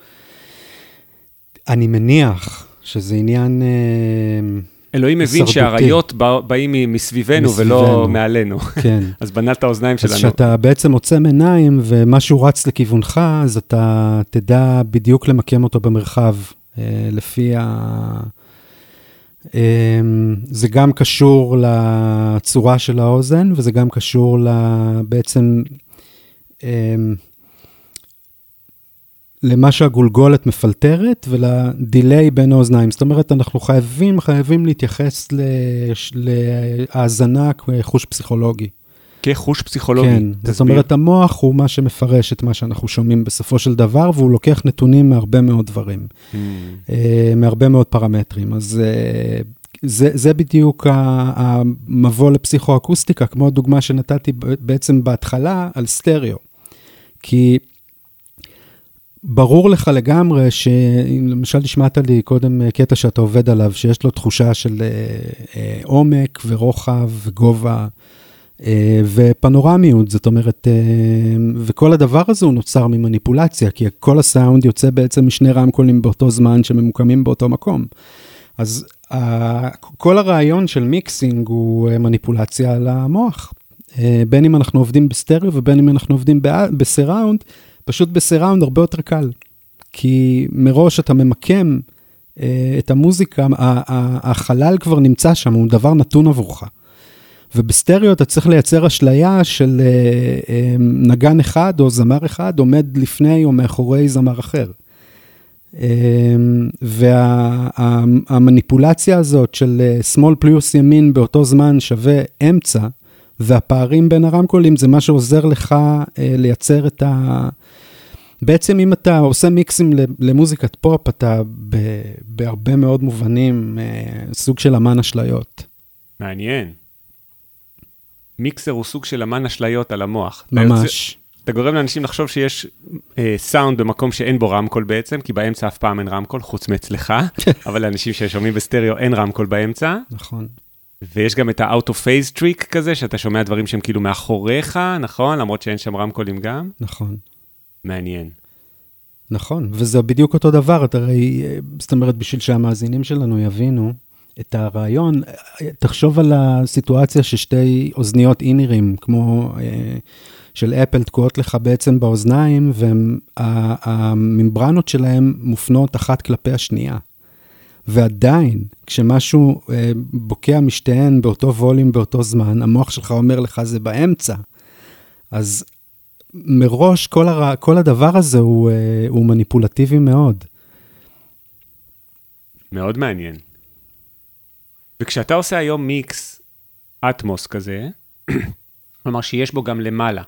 [SPEAKER 1] אני מניח שזה עניין... אה,
[SPEAKER 2] אלוהים מבין. שהאריות בא- באים מסביבנו ולא
[SPEAKER 1] מסביבנו.
[SPEAKER 2] מעלינו.
[SPEAKER 1] כן.
[SPEAKER 2] אז בנה את האוזניים
[SPEAKER 1] אז
[SPEAKER 2] שלנו.
[SPEAKER 1] כשאתה בעצם עוצם עיניים ומשהו רץ לכיוונך, אז אתה תדע בדיוק למקם אותו במרחב, אה, לפי ה... אה, זה גם קשור לצורה של האוזן, וזה גם קשור. בעצם אה, למה שהגולגולת מפלטרת ולדיליי בין האוזניים. זאת אומרת, אנחנו חייבים, חייבים להתייחס להאזנה כחוש פסיכולוגי.
[SPEAKER 2] כחוש פסיכולוגי.
[SPEAKER 1] כן, זאת
[SPEAKER 2] תסביר.
[SPEAKER 1] אומרת, המוח הוא מה שמפרש את מה שאנחנו שומעים בסופו של דבר, והוא לוקח נתונים מהרבה מאוד דברים,
[SPEAKER 2] Mm.
[SPEAKER 1] אה, מהרבה מאוד פרמטרים. אז אה, זה, זה בדיוק המבוא לפסיכואקוסטיקה, כמו הדוגמה שנתתי בעצם בהתחלה על סטריאו. כי ברור לך לגמרי שאם למשל השמעת לי קודם קטע שאתה עובד עליו, שיש לו תחושה של אה, אה, עומק ורוחב וגובה. אה, ופנורמיות, זאת אומרת, אה, וכל הדבר הזה הוא נוצר ממניפולציה, כי כל הסאונד יוצא בעצם משני רמקולים באותו זמן שממוקמים באותו מקום. אז ה- כל הרעיון של מיקסינג הוא אה, מניפולציה על המוח. אה, בין אם אנחנו עובדים בסטריאו ובין אם אנחנו עובדים בסיראונד, פשוט בסיראונד הרבה יותר קל. כי מראש אתה ממקם אה, את המוזיקה, החלל כבר נמצא שם, הוא דבר נתון עבורך. ובסטריאו אתה צריך לייצר אשליה של אה, אה, נגן אחד או זמר אחד עומד לפני או מאחורי זמר אחר. והמניפולציה הזאת של אה, שמאל פלוס ימין באותו זמן שווה אמצע, והפערים בין הרמקולים זה מה שעוזר לך אה, לייצר את ה... בעצם אם אתה עושה מיקסים למוזיקת פופ, אתה ב- בהרבה מאוד מובנים אה, סוג של אמן אשליות.
[SPEAKER 2] מעניין. מיקסר הוא סוג של אמן אשליות על המוח.
[SPEAKER 1] ממש.
[SPEAKER 2] אתה גורם לאנשים לחשוב שיש אה, סאונד במקום שאין בו רמקול בעצם, כי באמצע אף פעם אין רמקול, חוץ מאצלך, אבל לאנשים ששומעים בסטריאו אין רמקול באמצע.
[SPEAKER 1] נכון.
[SPEAKER 2] ויש גם את ה-out of phase trick כזה, שאתה שומע דברים שהם כאילו מאחוריך, נכון? למרות שאין שם רמקולים גם.
[SPEAKER 1] נכון.
[SPEAKER 2] מעניין.
[SPEAKER 1] נכון, וזה בדיוק אותו דבר, אתה הרי, זאת אומרת, בשביל שהמאזינים שלנו יבינו את הרעיון, תחשוב על הסיטואציה ששתי אוזניות אינירים, כמו אה, של אפל, תקועות לך בעצם באוזניים, והממברנות שלהם מופנות אחת כלפי השנייה. ועדיין, כשמשהו אה, בוקע משתיהן באותו ווליום באותו זמן, המוח שלך אומר לך זה באמצע. אז מראש כל, הר... כל הדבר הזה הוא, אה, הוא מניפולטיבי מאוד.
[SPEAKER 2] מאוד מעניין. וכשאתה עושה היום מיקס אטמוס כזה, כלומר שיש בו גם למעלה.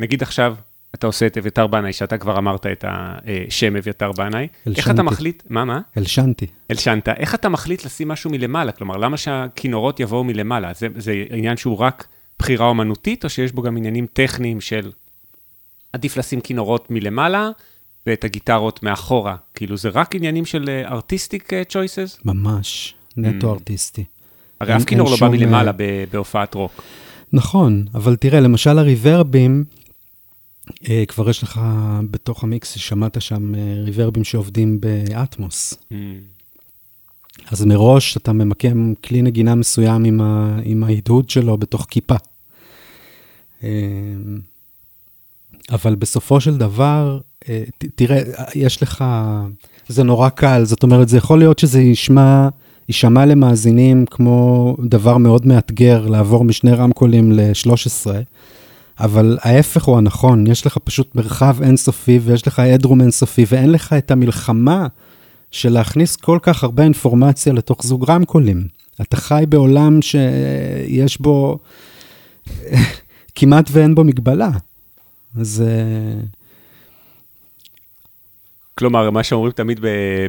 [SPEAKER 2] נגיד עכשיו אתה עושה את אביתר בנאי, שאתה כבר אמרת את השם אביתר בנאי. איך. אתה מחליט, מה, מה?
[SPEAKER 1] הלשנתי.
[SPEAKER 2] הלשנת, איך אתה מחליט לשים משהו מלמעלה? כלומר, למה שהכינורות יבואו מלמעלה? זה, זה עניין שהוא רק בחירה אומנותית, או שיש בו גם עניינים טכניים של עדיף לשים כינורות מלמעלה ואת הגיטרות מאחורה? כאילו, זה רק עניינים של ארטיסטיק צ'ויסס?
[SPEAKER 1] ממש, נטו
[SPEAKER 2] Mm.
[SPEAKER 1] ארטיסטי.
[SPEAKER 2] הרי אף כינור לא בא מלמעלה
[SPEAKER 1] אה,
[SPEAKER 2] בהופעת רוק.
[SPEAKER 1] נכון, אבל תראה, למשל הריברבים, אה, כבר יש לך בתוך המיקס, שמעת שם אה, ריברבים שעובדים באטמוס.
[SPEAKER 2] Mm.
[SPEAKER 1] אז מראש אתה ממקם כלי נגינה מסוים עם, ה, עם ההדהוד שלו בתוך כיפה. אה, אבל בסופו של דבר, אה, ת- תראה, יש לך, זה נורא קל, זאת אומרת, זה יכול להיות שזה ישמע, יישמע למאזינים כמו דבר מאוד מאתגר לעבור משני רמקולים ל-13, אבל ההפך הוא הנכון, יש לך פשוט מרחב אינסופי ויש לך אדרום אינסופי ואין לך את המלחמה של להכניס כל כך הרבה אינפורמציה לתוך זוג רמקולים. אתה חי בעולם שיש בו, כמעט ואין בו מגבלה. אז אה,
[SPEAKER 2] כלומר, מה שאומרים תמיד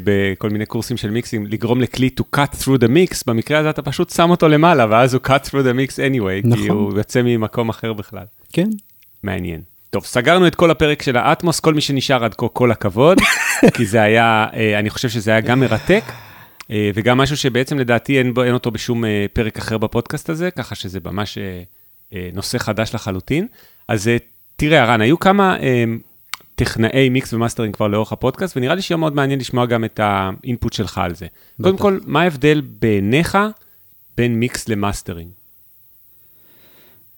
[SPEAKER 2] בכל מיני קורסים של מיקסים, לגרום לכלי to cut through the mix, במקרה הזה אתה פשוט שם אותו למעלה, ואז הוא cut through the mix anyway, כי
[SPEAKER 1] נכון.
[SPEAKER 2] הוא יוצא ממקום אחר בכלל.
[SPEAKER 1] כן,
[SPEAKER 2] מעניין. טוב, סגרנו את כל הפרק של האטמוס, כל מי שנשאר עד כה, כל הכבוד, כי זה היה, אה, אני חושב שזה היה גם מרתק, אה, וגם משהו שבעצם לדעתי אין, אין אותו בשום אה, פרק אחר בפודקאסט הזה, ככה שזה ממש נושא חדש לחלוטין. אז תראה, ארן, היו כמה טכנאי מיקס ומאסטרינג כבר לאורך הפודקאסט, ונראה לי שיהיה מאוד מעניין לשמוע גם את ה input שלך על זה. בטח. קודם כל, מה ההבדל בעיניך בין מיקס למאסטרינג?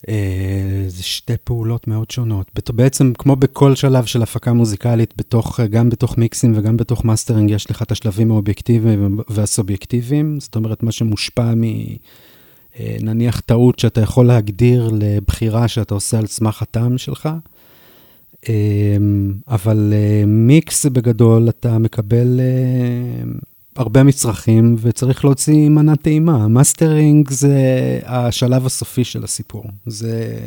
[SPEAKER 1] אה, זה שתי פעולות מאוד שונות. בעצם, כמו בכל שלב של הפקה מוזיקלית, בתוך, גם בתוך מיקסים וגם בתוך מאסטרינג, יש לך את השלבים האובייקטיביים והסובייקטיביים. זאת אומרת, מה שמושפע מ... אה, נניח טעות שאתה יכול להגדיר לבחירה שאתה עושה על סמך הטעם שלך. אה, אבל מיקס בגדול, אתה מקבל הרבה מצרכים וצריך להוציא מנת טעימה. מאסטרינג זה השלב הסופי של הסיפור. זה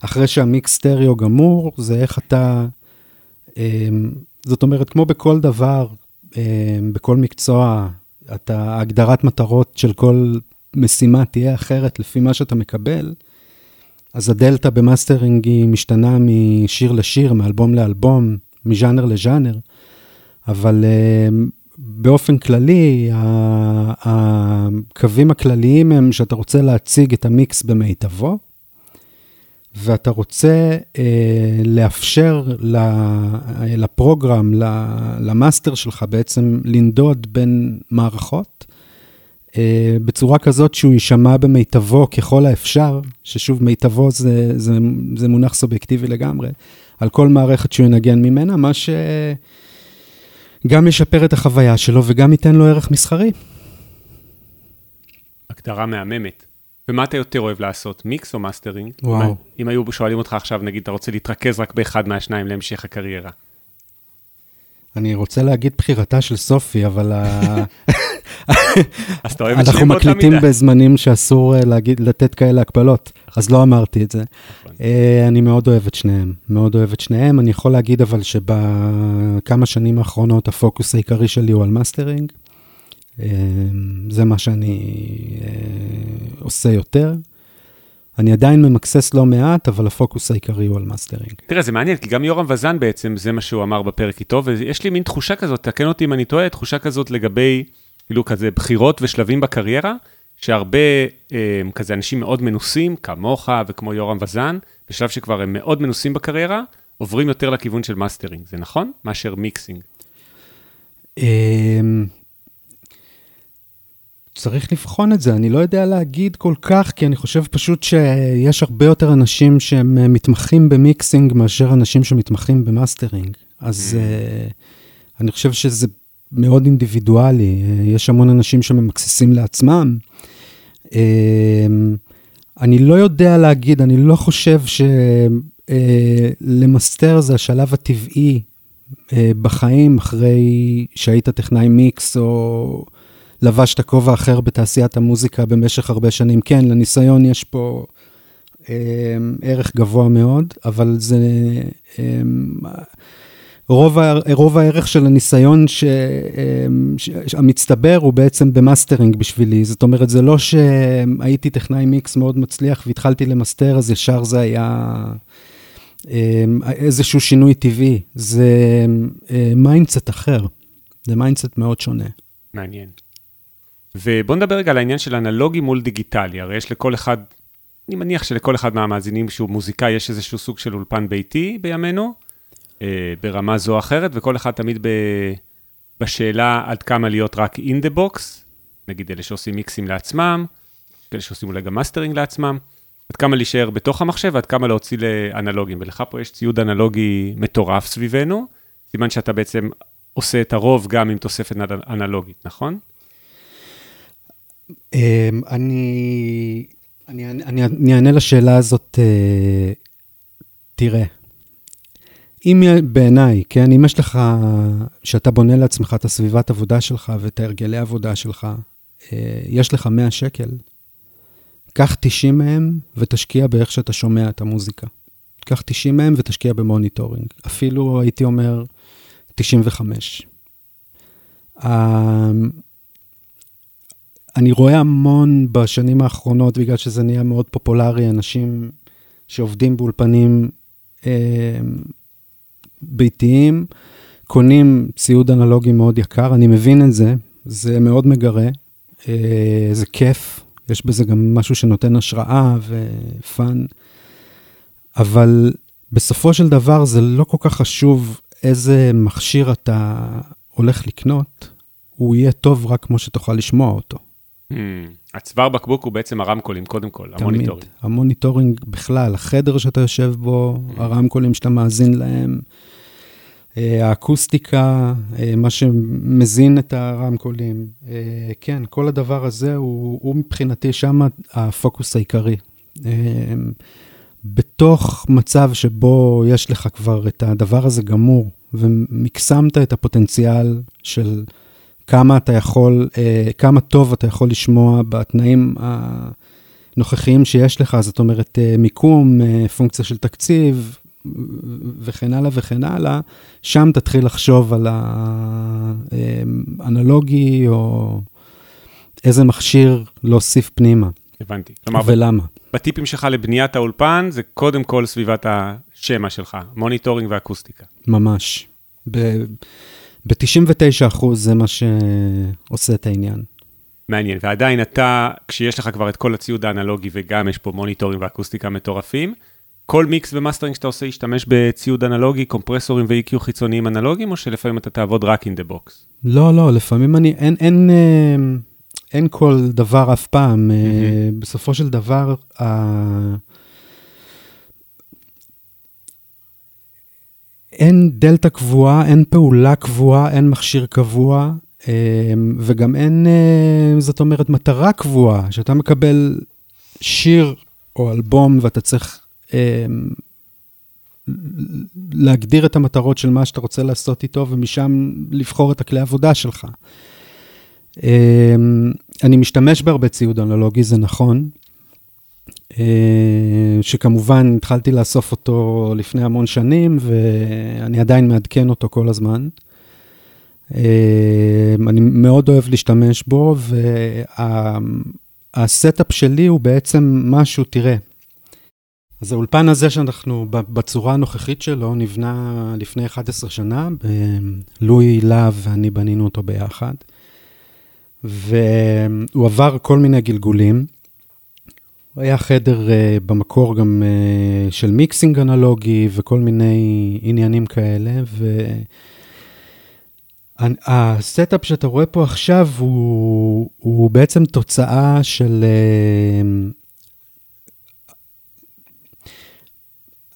[SPEAKER 1] אחרי שהמיקס סטריאו גמור, זה איך אתה... אמ, זאת אומרת, כמו בכל דבר, אמ, בכל מקצוע, אתה, הגדרת מטרות של כל משימה תהיה אחרת לפי מה שאתה מקבל. אז הדלתא במאסטרינג היא משתנה משיר לשיר, מאלבום לאלבום, מז'אנר לז'אנר, אבל אמ, באופן כללי, הקווים הכלליים הם שאתה רוצה להציג את המיקס במיטבו, ואתה רוצה אה, לאפשר ל program, למאסטר שלך בעצם לנדוד בין מערכות, אה, בצורה כזאת שהוא יישמע במיטבו ככל האפשר, ששוב, מיטבו זה, זה, זה מונח סובייקטיבי לגמרי, על כל מערכת שהוא ינגן ממנה, מה ש... גם ישפר את החוויה שלו וגם ייתן לו ערך מסחרי.
[SPEAKER 2] הגדרה מהממת. ומה אתה יותר אוהב לעשות, מיקס או מאסטרינג?
[SPEAKER 1] וואו.
[SPEAKER 2] אם היו שואלים אותך עכשיו, נגיד, אתה רוצה להתרכז רק באחד מהשניים להמשך הקריירה.
[SPEAKER 1] אני רוצה להגיד בחירתה של סופי, אבל אה, אנחנו מקליטים בזמנים שאסור אה, להגיד, לתת כאלה הקבלות, אז לא אמרתי את זה. נכון. אה, אני מאוד אוהב את שניהם, מאוד אוהב את שניהם. אני יכול להגיד אבל שבכמה שנים האחרונות הפוקוס העיקרי שלי הוא על מאסטרינג. אה, זה מה שאני עושה יותר. אני עדיין ממקסס לא מעט, אבל הפוקוס העיקרי הוא על מאסטרינג.
[SPEAKER 2] תראה, זה מעניין, כי גם יורם וזן בעצם, זה מה שהוא אמר בפרק איתו, ויש לי מין תחושה כזאת, תקן אותי אם אני טועה, תחושה כזאת לגבי, כאילו כזה בחירות ושלבים בקריירה, שהרבה אה, כזה אנשים מאוד מנוסים, כמוך וכמו יורם וזן, בשלב שכבר הם מאוד מנוסים בקריירה, עוברים יותר לכיוון של מאסטרינג, זה נכון? מאשר
[SPEAKER 1] mixing. צריך לבחון את זה, אני לא יודע להגיד כל כך, כי אני חושב פשוט שיש הרבה יותר אנשים שהם אה, מתמחים ב mixing מאשר אנשים שמתמחים במאסטרינג. אז ממ. אה, אני חושב שזה מאוד אינדיבידואלי, uh, יש המון אנשים שממקססים לעצמם. Uh, אני לא יודע להגיד, אני לא חושב שלמסטר uh, זה השלב הטבעי uh, בחיים אחרי שהיית טכנאי מיקס או... לבשת כובע אחר בתעשיית המוזיקה במשך הרבה שנים. כן, לניסיון יש פה אה, ערך גבוה מאוד, אבל זה... אה, רוב, ה, רוב הערך של הניסיון ש, אמ, ש, המצטבר הוא בעצם במאסטרינג בשבילי. זאת אומרת, זה לא שהייתי טכנאי מיקס מאוד מצליח והתחלתי למסטר, אז ישר זה היה איזשהו שינוי טבעי. זה mindset אחר, זה mindset מאוד שונה.
[SPEAKER 2] מעניין. ובוא נדבר רגע על העניין של אנלוגי מול דיגיטלי, הרי יש לכל אחד, אני מניח שלכל אחד מהמאזינים שהוא מוזיקאי, יש איזשהו סוג של אולפן ביתי בימינו, אה, ברמה זו או אחרת, וכל אחד תמיד ב, בשאלה עד כמה להיות רק in the box, נגיד אלה שעושים מיקסים לעצמם, אלה שעושים אולי גם מאסטרינג לעצמם, עד כמה להישאר בתוך המחשב ועד כמה להוציא לאנלוגים. ולך פה יש ציוד אנלוגי מטורף סביבנו, סימן שאתה בעצם עושה את הרוב גם עם תוספת אנלוגית, נכון?
[SPEAKER 1] אמ, אני, אני, אני, אענה לשאלה הזאת, אה, תראה, אם בעיניי, כן, אם יש לך, שאתה בונה לעצמך את הסביבת עבודה שלך ואת הרגלי העבודה שלך, אה, יש לך 100 שקל, קח 90 מהם ותשקיע באיך שאתה שומע את המוזיקה. קח 90 מהם ותשקיע במוניטורינג. אפילו הייתי אומר 95. אני רואה המון בשנים האחרונות, בגלל שזה נהיה מאוד פופולרי, אנשים שעובדים באולפנים אה, ביתיים, קונים ציוד אנלוגי מאוד יקר, אני מבין את זה, זה מאוד מגרה, אה, זה כיף, יש בזה גם משהו שנותן השראה ופאן, אבל בסופו של דבר זה לא כל כך חשוב איזה מכשיר אתה הולך לקנות, הוא יהיה טוב רק כמו שתוכל לשמוע אותו.
[SPEAKER 2] המ, הצוואר בקבוק הוא בעצם הרמקולים, קודם כל, המוניטורים.
[SPEAKER 1] תמיד. ה monitoring בכלל, החדר שאתה יושב בו, ממ. הרמקולים שאתה מאזין להם, אה, האקוסטיקה, אה, מה שמזין את הרמקולים. אה, כן, כל הדבר הזה הוא, הוא מבחינתי שם הפוקוס העיקרי. בתוך מצב שבו יש לך כבר את הדבר הזה גמור, ומקסמת את הפוטנציאל של כמה אתה יכול, כמה טוב אתה יכול לשמוע בתנאים הנוכחיים שיש לך, זאת אומרת, מיקום, פונקציה של תקציב, וכן הלאה וכן הלאה, שם תתחיל לחשוב על האנלוגי או איזה מכשיר להוסיף פנימה.
[SPEAKER 2] הבנתי.
[SPEAKER 1] כלומר, ולמה?
[SPEAKER 2] בטיפים שלך לבניית האולפן, זה קודם כל סביבת השמע שלך, monitoring ואקוסטיקה.
[SPEAKER 1] ממש. ב-99% זה מה שעושה את העניין.
[SPEAKER 2] מעניין, ועדיין אתה, כשיש לך כבר את כל הציוד האנלוגי וגם יש פה monitoring ואקוסטיקה מטורפים, כל מיקס ומאסטרינג שאתה עושה ישתמש בציוד אנלוגי, קומפרסורים ו-EQ חיצוניים אנלוגיים, או שלפעמים אתה תעבוד רק in the box?
[SPEAKER 1] לא, לא, לפעמים אני, אין, אין, אין, אין כל דבר אף פעם. אהמ. בסופו של דבר, ה... אין דלתא קבועה, אין פעולה קבועה, אין מכשיר קבוע, וגם אין, זאת אומרת, מטרה קבועה, שאתה מקבל שיר או אלבום ואתה צריך אמ, להגדיר את המטרות של מה שאתה רוצה לעשות איתו, ומשם לבחור את הכלי העבודה שלך. אמ, אני משתמש בהרבה ציוד אנלוגי, זה נכון, אה, שכמובן התחלתי לאסוף אותו לפני המון שנים, ואני עדיין מעדכן אותו כל הזמן. אמ, אני מאוד אוהב להשתמש בו, והסטאפ שלי הוא בעצם משהו, תראה, אז האולפן הזה שאנחנו בצורה הנוכחית שלו נבנה לפני 11 שנה, לואי להב ואני בנינו אותו ביחד, והוא עבר כל מיני גלגולים. היה חדר אה, במקור גם אה, של mixing אנלוגי וכל מיני עניינים כאלה, וה setup שאתה רואה פה עכשיו הוא, הוא בעצם תוצאה של... אה,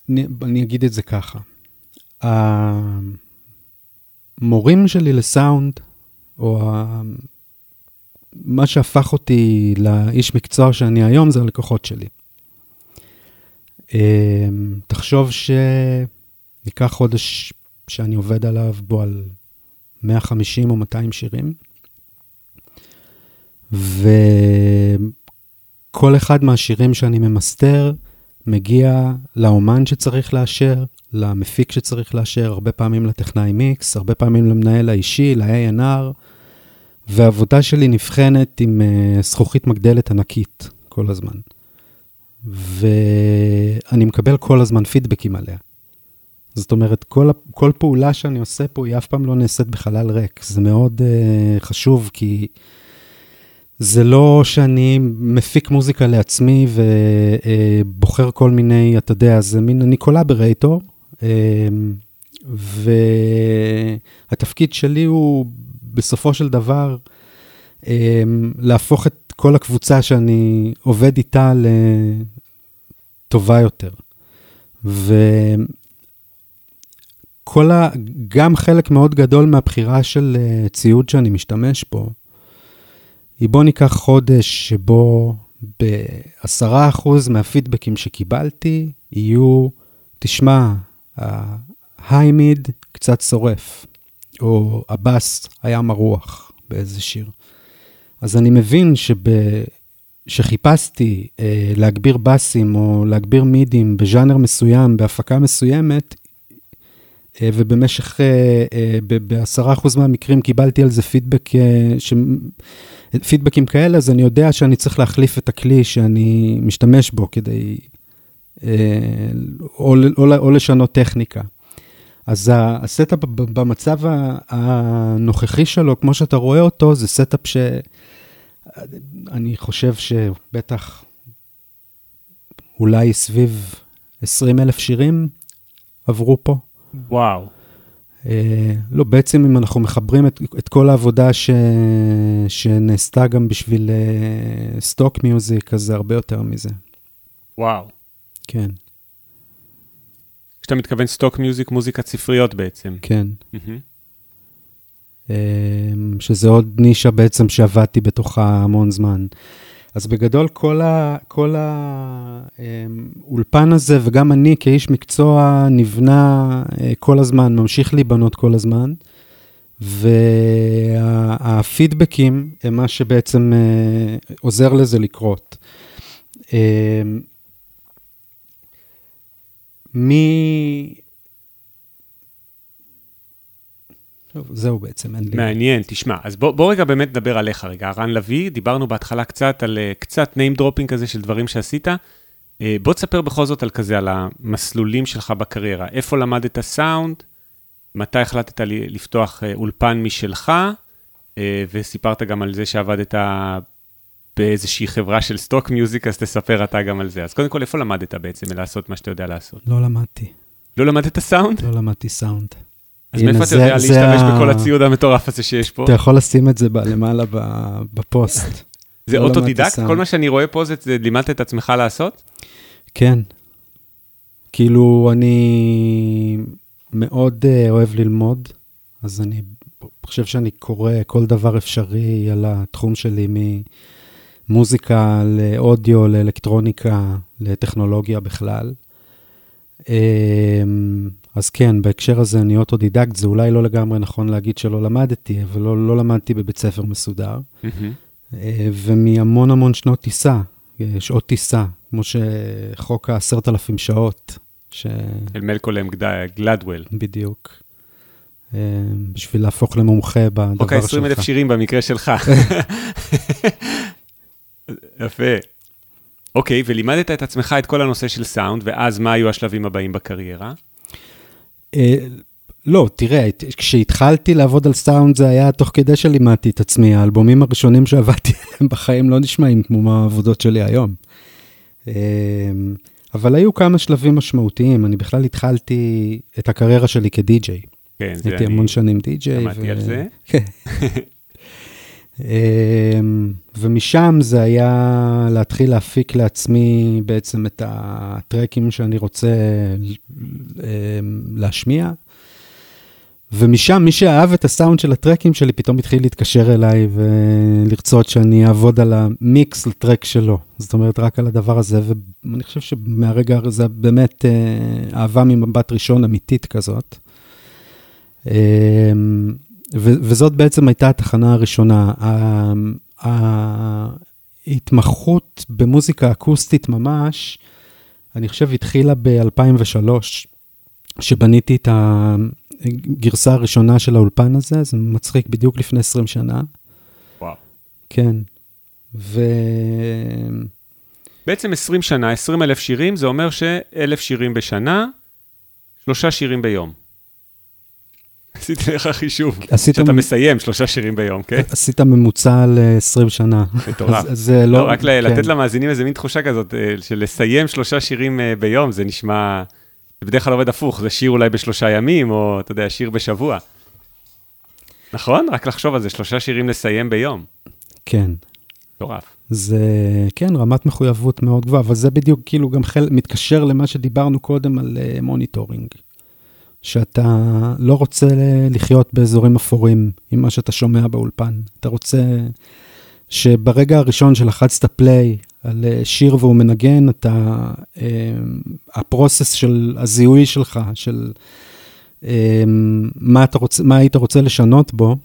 [SPEAKER 1] אני, אני אגיד את זה ככה. המורים שלי לסאונד, או. מה שהפך אותי לאיש מקצוע שאני היום, זה הלקוחות שלי. אמ, תחשוב שניקח חודש שאני עובד עליו בו על 150 או 200 שירים, וכל אחד מהשירים שאני ממסתר, מגיע לאומן שצריך לאשר, למפיק שצריך לאשר, הרבה פעמים לטכנאי מיקס, הרבה פעמים למנהל האישי, ל-A&R, והעבודה שלי נבחנת עם אה, זכוכית מגדלת ענקית כל הזמן. ואני מקבל כל הזמן פידבקים עליה. זאת אומרת, כל, כל פעולה שאני עושה פה היא אף פעם לא נעשית בחלל ריק. זה מאוד אה, חשוב, כי זה לא שאני מפיק מוזיקה לעצמי ובוחר כל מיני, אתה יודע, זה מין, אני collaborator, והתפקיד שלי הוא בסופו של דבר להפוך את כל הקבוצה שאני עובד איתה לטובה יותר. וכל ה... גם חלק מאוד גדול מהבחירה של אה, ציוד שאני משתמש בו, היא בוא ניקח חודש שבו ב-10% מהפידבקים שקיבלתי יהיו, תשמע, ההיי מיד קצת שורף, או הבאס היה מרוח באיזה שיר. אז אני מבין שב... שחיפשתי אה, להגביר באסים או להגביר מידים בז'אנר מסוים, בהפקה מסוימת, אה, ובמשך, אה, אה, ב-10% מהמקרים קיבלתי על זה פידבק אה, ש... פידבקים כאלה, אז אני יודע שאני צריך להחליף את הכלי שאני משתמש בו כדי, אה, או, או, או לשנות טכניקה. אז ה setup במצב הנוכחי שלו, כמו שאתה רואה אותו, זה setup שאני חושב שבטח אולי סביב 20 אלף שירים עברו פה.
[SPEAKER 2] וואו.
[SPEAKER 1] אה, לא, בעצם אם אנחנו מחברים את, את כל העבודה ש, שנעשתה גם בשביל סטוק uh, מיוזיק, אז זה הרבה יותר מזה.
[SPEAKER 2] וואו.
[SPEAKER 1] כן.
[SPEAKER 2] כשאתה מתכוון סטוק מיוזיק, מוזיקת ספריות בעצם.
[SPEAKER 1] כן. Mm-hmm. שזה עוד נישה בעצם שעבדתי בתוכה המון זמן. אז בגדול, כל, האולפן הזה, וגם אני כאיש מקצוע, נבנה אה, כל הזמן, ממשיך להיבנות כל הזמן. והפידבקים הם מה שבעצם אה, עוזר לזה לקרות. מי... זהו בעצם, אין לי...
[SPEAKER 2] מעניין, תשמע, אז בוא, בוא רגע באמת נדבר עליך רגע. רן לביא, דיברנו בהתחלה קצת על uh, קצת name dropping כזה של דברים שעשית. Uh, בוא תספר בכל זאת על כזה, על המסלולים שלך בקריירה. איפה למדת סאונד? מתי החלטת לפתוח אה, אולפן משלך? וסיפרת גם על זה שעבדת באיזושהי חברה של stock music, אז תספר אתה גם על זה. אז קודם כל, איפה למדת בעצם לעשות מה שאתה יודע לעשות?
[SPEAKER 1] לא למדתי.
[SPEAKER 2] לא למדת סאונד?
[SPEAKER 1] לא למדתי סאונד.
[SPEAKER 2] אז מאיפה אתה יודע להשתמש בכל הציוד המטורף הזה שיש פה?
[SPEAKER 1] אתה יכול לשים את זה למעלה בפוסט.
[SPEAKER 2] זה לא אוטודידקט? כל מה שאני רואה פה זה לימדת את עצמך לעשות?
[SPEAKER 1] כן. כאילו, אני מאוד אה, אוהב ללמוד, אז אני חושב שאני קורא כל דבר אפשרי על התחום שלי, ממוזיקה לאודיו, לאלקטרוניקה, לטכנולוגיה בכלל. אמ, אז כן, בהקשר הזה אני אוטודידקט, זה אולי לא לגמרי נכון להגיד שלא למדתי, אבל לא, לא למדתי בבית ספר מסודר. Mm-hmm. ומהמון המון שנות טיסה, שעות טיסה, כמו שחוק העשרת אלפים שעות. ש...
[SPEAKER 2] אל מלקולם גלדוול.
[SPEAKER 1] בדיוק. אה, בשביל להפוך למומחה בדבר שלך.
[SPEAKER 2] חוק ה-20 אלף שירים במקרה שלך. יפה. אוקיי, ולימדת את עצמך את כל הנושא של סאונד, ואז מה היו השלבים הבאים בקריירה?
[SPEAKER 1] אה, לא, תראה, כשהתחלתי לעבוד על סאונד זה היה תוך כדי שלימדתי את עצמי, האלבומים הראשונים שעבדתי עליהם בחיים לא נשמעים כמו העבודות שלי היום. אה, אבל היו כמה שלבים משמעותיים, אני בכלל התחלתי את הקריירה שלי כדי-ג'יי.
[SPEAKER 2] כן, זה אני...
[SPEAKER 1] הייתי המון שנים די-ג'יי.
[SPEAKER 2] שמעתי על זה.
[SPEAKER 1] אמ, ומשם זה היה להתחיל להפיק לעצמי בעצם את הטרקים שאני רוצה אמ, להשמיע. ומשם, מי שאהב את הסאונד של הטרקים שלי, פתאום התחיל להתקשר אליי ולרצות שאני אעבוד על המיקס לטרק שלו. זאת אומרת, רק על הדבר הזה, ואני חושב שמהרגע הזה באמת אה, אהבה ממבט ראשון אמיתית כזאת. אמ, וזאת בעצם הייתה התחנה הראשונה. ההתמחות במוזיקה אקוסטית ממש, אני חושב התחילה ב-2003, שבניתי את הגרסה הראשונה של האולפן הזה, זה מצחיק, בדיוק לפני 20 שנה.
[SPEAKER 2] וואו.
[SPEAKER 1] כן. ו...
[SPEAKER 2] בעצם 20 שנה, 20 אלף שירים, זה אומר שאלף שירים בשנה, שלושה שירים ביום. עשיתי לך חישוב, שאתה מסיים שלושה שירים ביום, כן?
[SPEAKER 1] עשית ממוצע ל-20 שנה.
[SPEAKER 2] מטורף. זה לא... רק כן. לתת למאזינים איזה מין תחושה כזאת, אה, של לסיים שלושה שירים אה, ביום, זה נשמע, זה בדרך כלל עובד הפוך, זה שיר אולי בשלושה ימים, או אתה יודע, שיר בשבוע. נכון? רק לחשוב על זה, שלושה שירים לסיים ביום.
[SPEAKER 1] כן.
[SPEAKER 2] מטורף.
[SPEAKER 1] זה, כן, רמת מחויבות מאוד גבוהה, אבל זה בדיוק כאילו גם חלק, מתקשר למה שדיברנו קודם על monitoring. Uh, שאתה לא רוצה לחיות באזורים אפורים עם מה שאתה שומע באולפן. אתה רוצה שברגע הראשון שלחצת play על אה, שיר והוא מנגן, אתה, אה, ה process של הזיהוי שלך, של אה, מה, אתה רוצ, מה היית רוצה לשנות בו,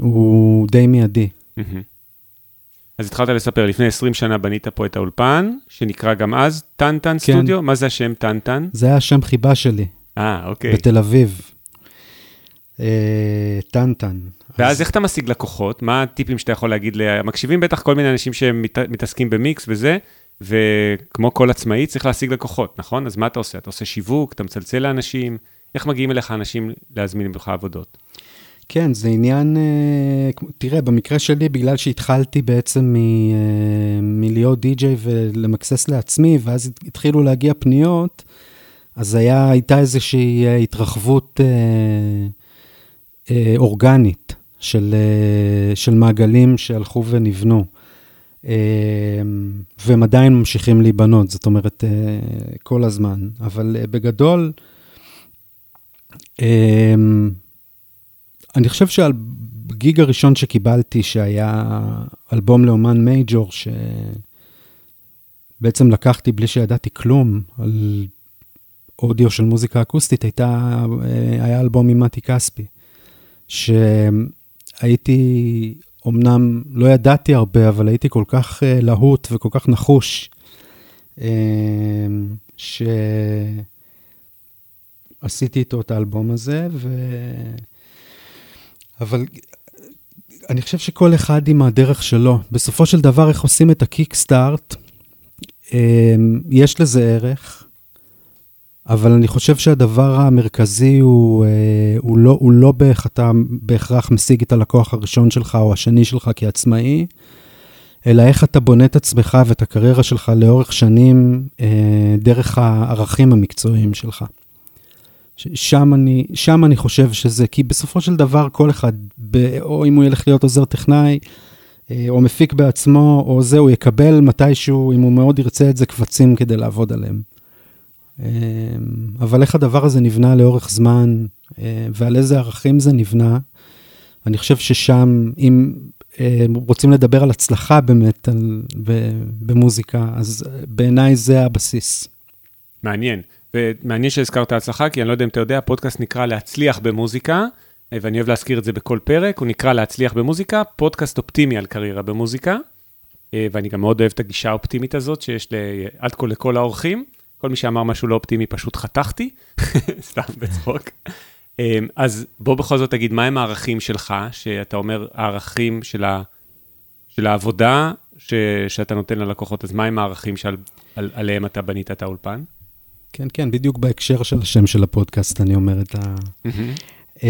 [SPEAKER 1] הוא די מיידי.
[SPEAKER 2] אז התחלת לספר, לפני 20 שנה בנית פה את האולפן, שנקרא גם אז טנטן כן. סטודיו. מה זה השם טנטן?
[SPEAKER 1] זה היה השם חיבה שלי.
[SPEAKER 2] אה, אוקיי.
[SPEAKER 1] בתל אביב. אה, טנטן.
[SPEAKER 2] ואז איך אתה משיג לקוחות? מה הטיפים שאתה יכול להגיד? מקשיבים בטח כל מיני אנשים שמתעסקים במיקס וזה, וכמו כל עצמאי צריך להשיג לקוחות, נכון? אז מה אתה עושה? אתה עושה שיווק, אתה מצלצל לאנשים, איך מגיעים אליך אנשים להזמין ממך עבודות?
[SPEAKER 1] כן, זה עניין, אה, תראה, במקרה שלי, בגלל שהתחלתי בעצם אה, מלהיות די-ג'יי ולמקסס לעצמי, ואז התחילו להגיע פניות, אז היה, הייתה איזושהי אה, התרחבות אורגנית של, של מעגלים שהלכו ונבנו. והם עדיין ממשיכים להיבנות, זאת אומרת, כל הזמן. אבל בגדול, אני חושב שהגיג הראשון שקיבלתי, שהיה אלבום לאומן מייג'ור, שבעצם לקחתי בלי שידעתי כלום על אודיו של מוזיקה אקוסטית, הייתה, היה אלבום עם מתי כספי, שהייתי, אמנם לא ידעתי הרבה, אבל הייתי כל כך אה, להוט וכל כך נחוש, אה, שעשיתי איתו את האלבום הזה, ו... אבל אני חושב שכל אחד עם הדרך שלו. בסופו של דבר, איך עושים את הקיקסטארט, יש לזה ערך, אבל אני חושב שהדבר המרכזי הוא, אה, הוא לא, הוא לא באיך אתה בהכרח משיג את הלקוח הראשון שלך או השני שלך כעצמאי, אלא איך אתה בונה את עצמך ואת הקריירה שלך לאורך שנים אה, דרך הערכים המקצועיים שלך. שם אני, שם אני חושב שזה, כי בסופו של דבר כל אחד, או אם הוא ילך להיות עוזר טכנאי, אה, או מפיק בעצמו, או זה, הוא יקבל מתישהו, אם הוא מאוד ירצה את זה, קבצים כדי לעבוד עליהם. אה, אבל איך הדבר הזה נבנה לאורך זמן, אה, ועל איזה ערכים זה נבנה, אני חושב ששם, אם רוצים לדבר על הצלחה באמת על, במוזיקה, אז בעיניי זה הבסיס.
[SPEAKER 2] מעניין. ומעניין שהזכרת הצלחה, כי אני לא יודע אם אתה יודע, הפודקאסט נקרא להצליח במוזיקה, ואני אוהב להזכיר את זה בכל פרק, הוא נקרא להצליח במוזיקה, פודקאסט אופטימי על קריירה במוזיקה, ואני גם מאוד אוהב את הגישה האופטימית הזאת שיש עד כה לכל האורחים. כל מי שאמר משהו לא אופטימי פשוט חתכתי, סתם בצחוק. אז בוא בכל זאת תגיד, מהם הערכים שלך, שאתה אומר, הערכים של, ה, של העבודה ש, שאתה נותן ללקוחות, אז מהם הערכים שעליהם אתה בנית את האולפן?
[SPEAKER 1] כן, כן, בדיוק בהקשר של השם של הפודקאסט, אני אומר את ה... Mm-hmm.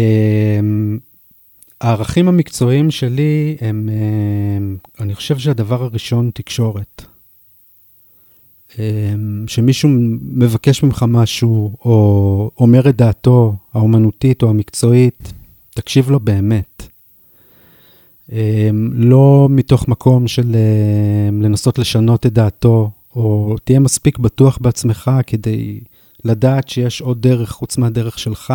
[SPEAKER 1] הערכים המקצועיים שלי הם, אני חושב שהדבר הראשון, תקשורת. אמ, שמישהו מבקש ממך משהו, או אומר את דעתו האומנותית או המקצועית, תקשיב לו באמת. אמ, לא מתוך מקום של לנסות לשנות את דעתו, או תהיה מספיק בטוח בעצמך כדי לדעת שיש עוד דרך חוץ מהדרך שלך,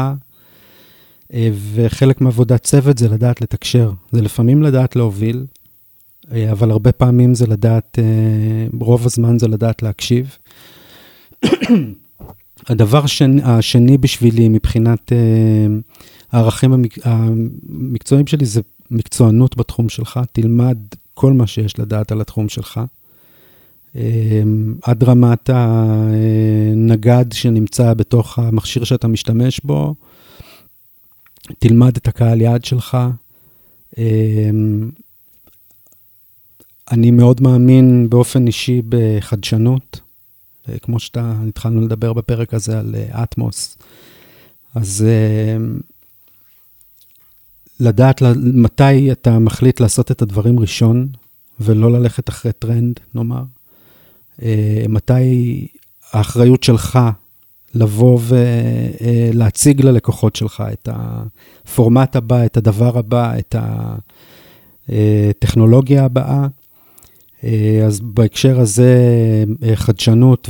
[SPEAKER 1] אה, וחלק מעבודת צוות זה לדעת לתקשר. זה לפעמים לדעת להוביל, אבל הרבה פעמים זה לדעת, אה, רוב הזמן זה לדעת להקשיב. הדבר השני, השני בשבילי מבחינת הערכים המק, המקצועיים שלי זה מקצוענות בתחום שלך, תלמד כל מה שיש לדעת על התחום שלך. עד רמת הנגד שנמצא בתוך המכשיר שאתה משתמש בו, תלמד את הקהל יעד שלך. אני מאוד מאמין באופן אישי בחדשנות, אה, כמו שאתה, התחלנו לדבר בפרק הזה על אטמוס. אז אמ, לדעת מתי אתה מחליט לעשות את הדברים ראשון, ולא ללכת אחרי טרנד, נאמר. אה, מתי האחריות שלך לבוא ולהציג ללקוחות שלך את הפורמט הבא, את הדבר הבא, את הטכנולוגיה הבאה. אה, אז בהקשר הזה, אה, חדשנות,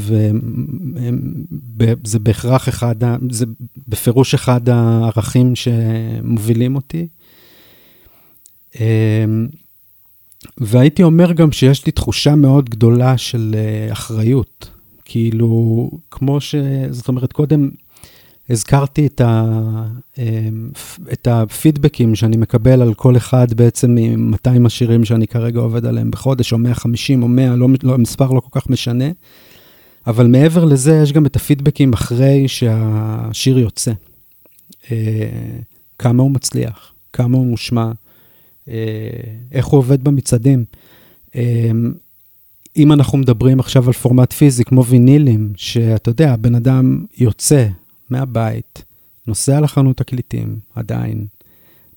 [SPEAKER 1] וזה בהכרח אחד, זה בפירוש אחד הערכים שמובילים אותי. והייתי אומר גם שיש לי תחושה מאוד גדולה של אחריות. כאילו, כמו ש... זאת אומרת, קודם הזכרתי את, ה, um, את הפידבקים שאני מקבל על כל אחד בעצם מ-200 השירים שאני כרגע עובד עליהם בחודש, או 150 או 100, לא, לא, המספר לא כל כך משנה. אבל מעבר לזה, יש גם את הפידבקים אחרי שהשיר יוצא. Uh, כמה הוא מצליח, כמה הוא מושמע. אה, איך הוא עובד במצעדים. אה, אם אנחנו מדברים עכשיו על פורמט פיזי, כמו וינילים, שאתה יודע, הבן אדם יוצא מהבית, נוסע לחנות תקליטים, עדיין.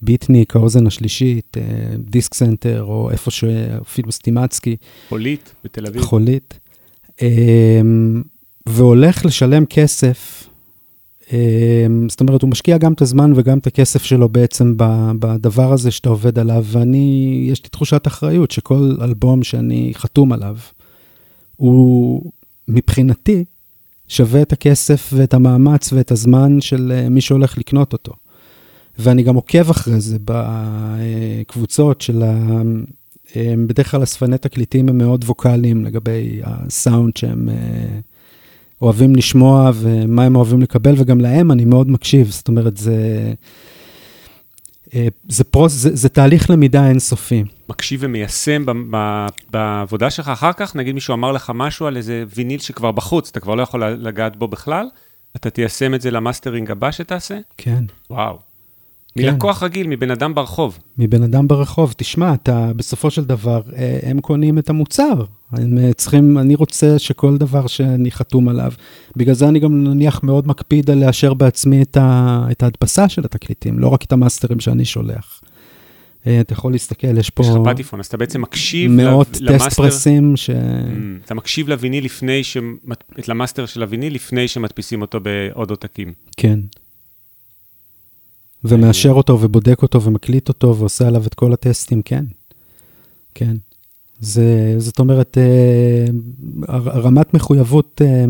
[SPEAKER 1] ביטניק, האוזן השלישית, אה, דיסק סנטר, או איפה ש... אפילו סטימצקי.
[SPEAKER 2] חולית בתל אביב.
[SPEAKER 1] חולית. אמ, והולך לשלם כסף, אמ, זאת אומרת, הוא משקיע גם את הזמן וגם את הכסף שלו בעצם בדבר הזה שאתה עובד עליו, ואני, יש לי תחושת אחריות שכל אלבום שאני חתום עליו, הוא מבחינתי שווה את הכסף ואת המאמץ ואת הזמן של אה, מי שהולך לקנות אותו. ואני גם עוקב אחרי זה בקבוצות של ה... בדרך כלל אספני תקליטים הם מאוד ווקאליים לגבי הסאונד שהם אה, אוהבים לשמוע ומה הם אוהבים לקבל, וגם להם אני מאוד מקשיב. זאת אומרת, זה... אה, זה, process, זה, זה תהליך למידה אינסופי.
[SPEAKER 2] מקשיב ומיישם בעבודה שלך אחר כך? נגיד מישהו אמר לך משהו על איזה ויניל שכבר בחוץ, אתה כבר לא יכול לגעת בו בכלל? אתה תיישם את זה למאסטרינג הבא שתעשה?
[SPEAKER 1] כן.
[SPEAKER 2] וואו. כן. מלקוח רגיל, מבן אדם ברחוב.
[SPEAKER 1] מבן אדם ברחוב. תשמע, אתה, בסופו של דבר, אה, הם קונים את המוצר. הם אה, צריכים, אני רוצה שכל דבר שאני חתום עליו, בגלל זה אני גם נניח מאוד מקפיד על לאשר בעצמי את, ה, את ההדפסה של התקליטים, לא רק את המאסטרים שאני שולח. אה, אתה יכול להסתכל, יש פה...
[SPEAKER 2] יש לך פטיפון, אז אתה בעצם מקשיב
[SPEAKER 1] מאות test press־ים ש... Mm,
[SPEAKER 2] אתה מקשיב לוויניל לפני, ש... למאסטר של הוויניל לפני שמדפיסים אותו בעוד עותקים.
[SPEAKER 1] כן. ומאשר אותו ובודק אותו ומקליט אותו ועושה עליו את כל הטסטים, כן. כן. זה, זאת אומרת, אה, רמת מחויבות אה,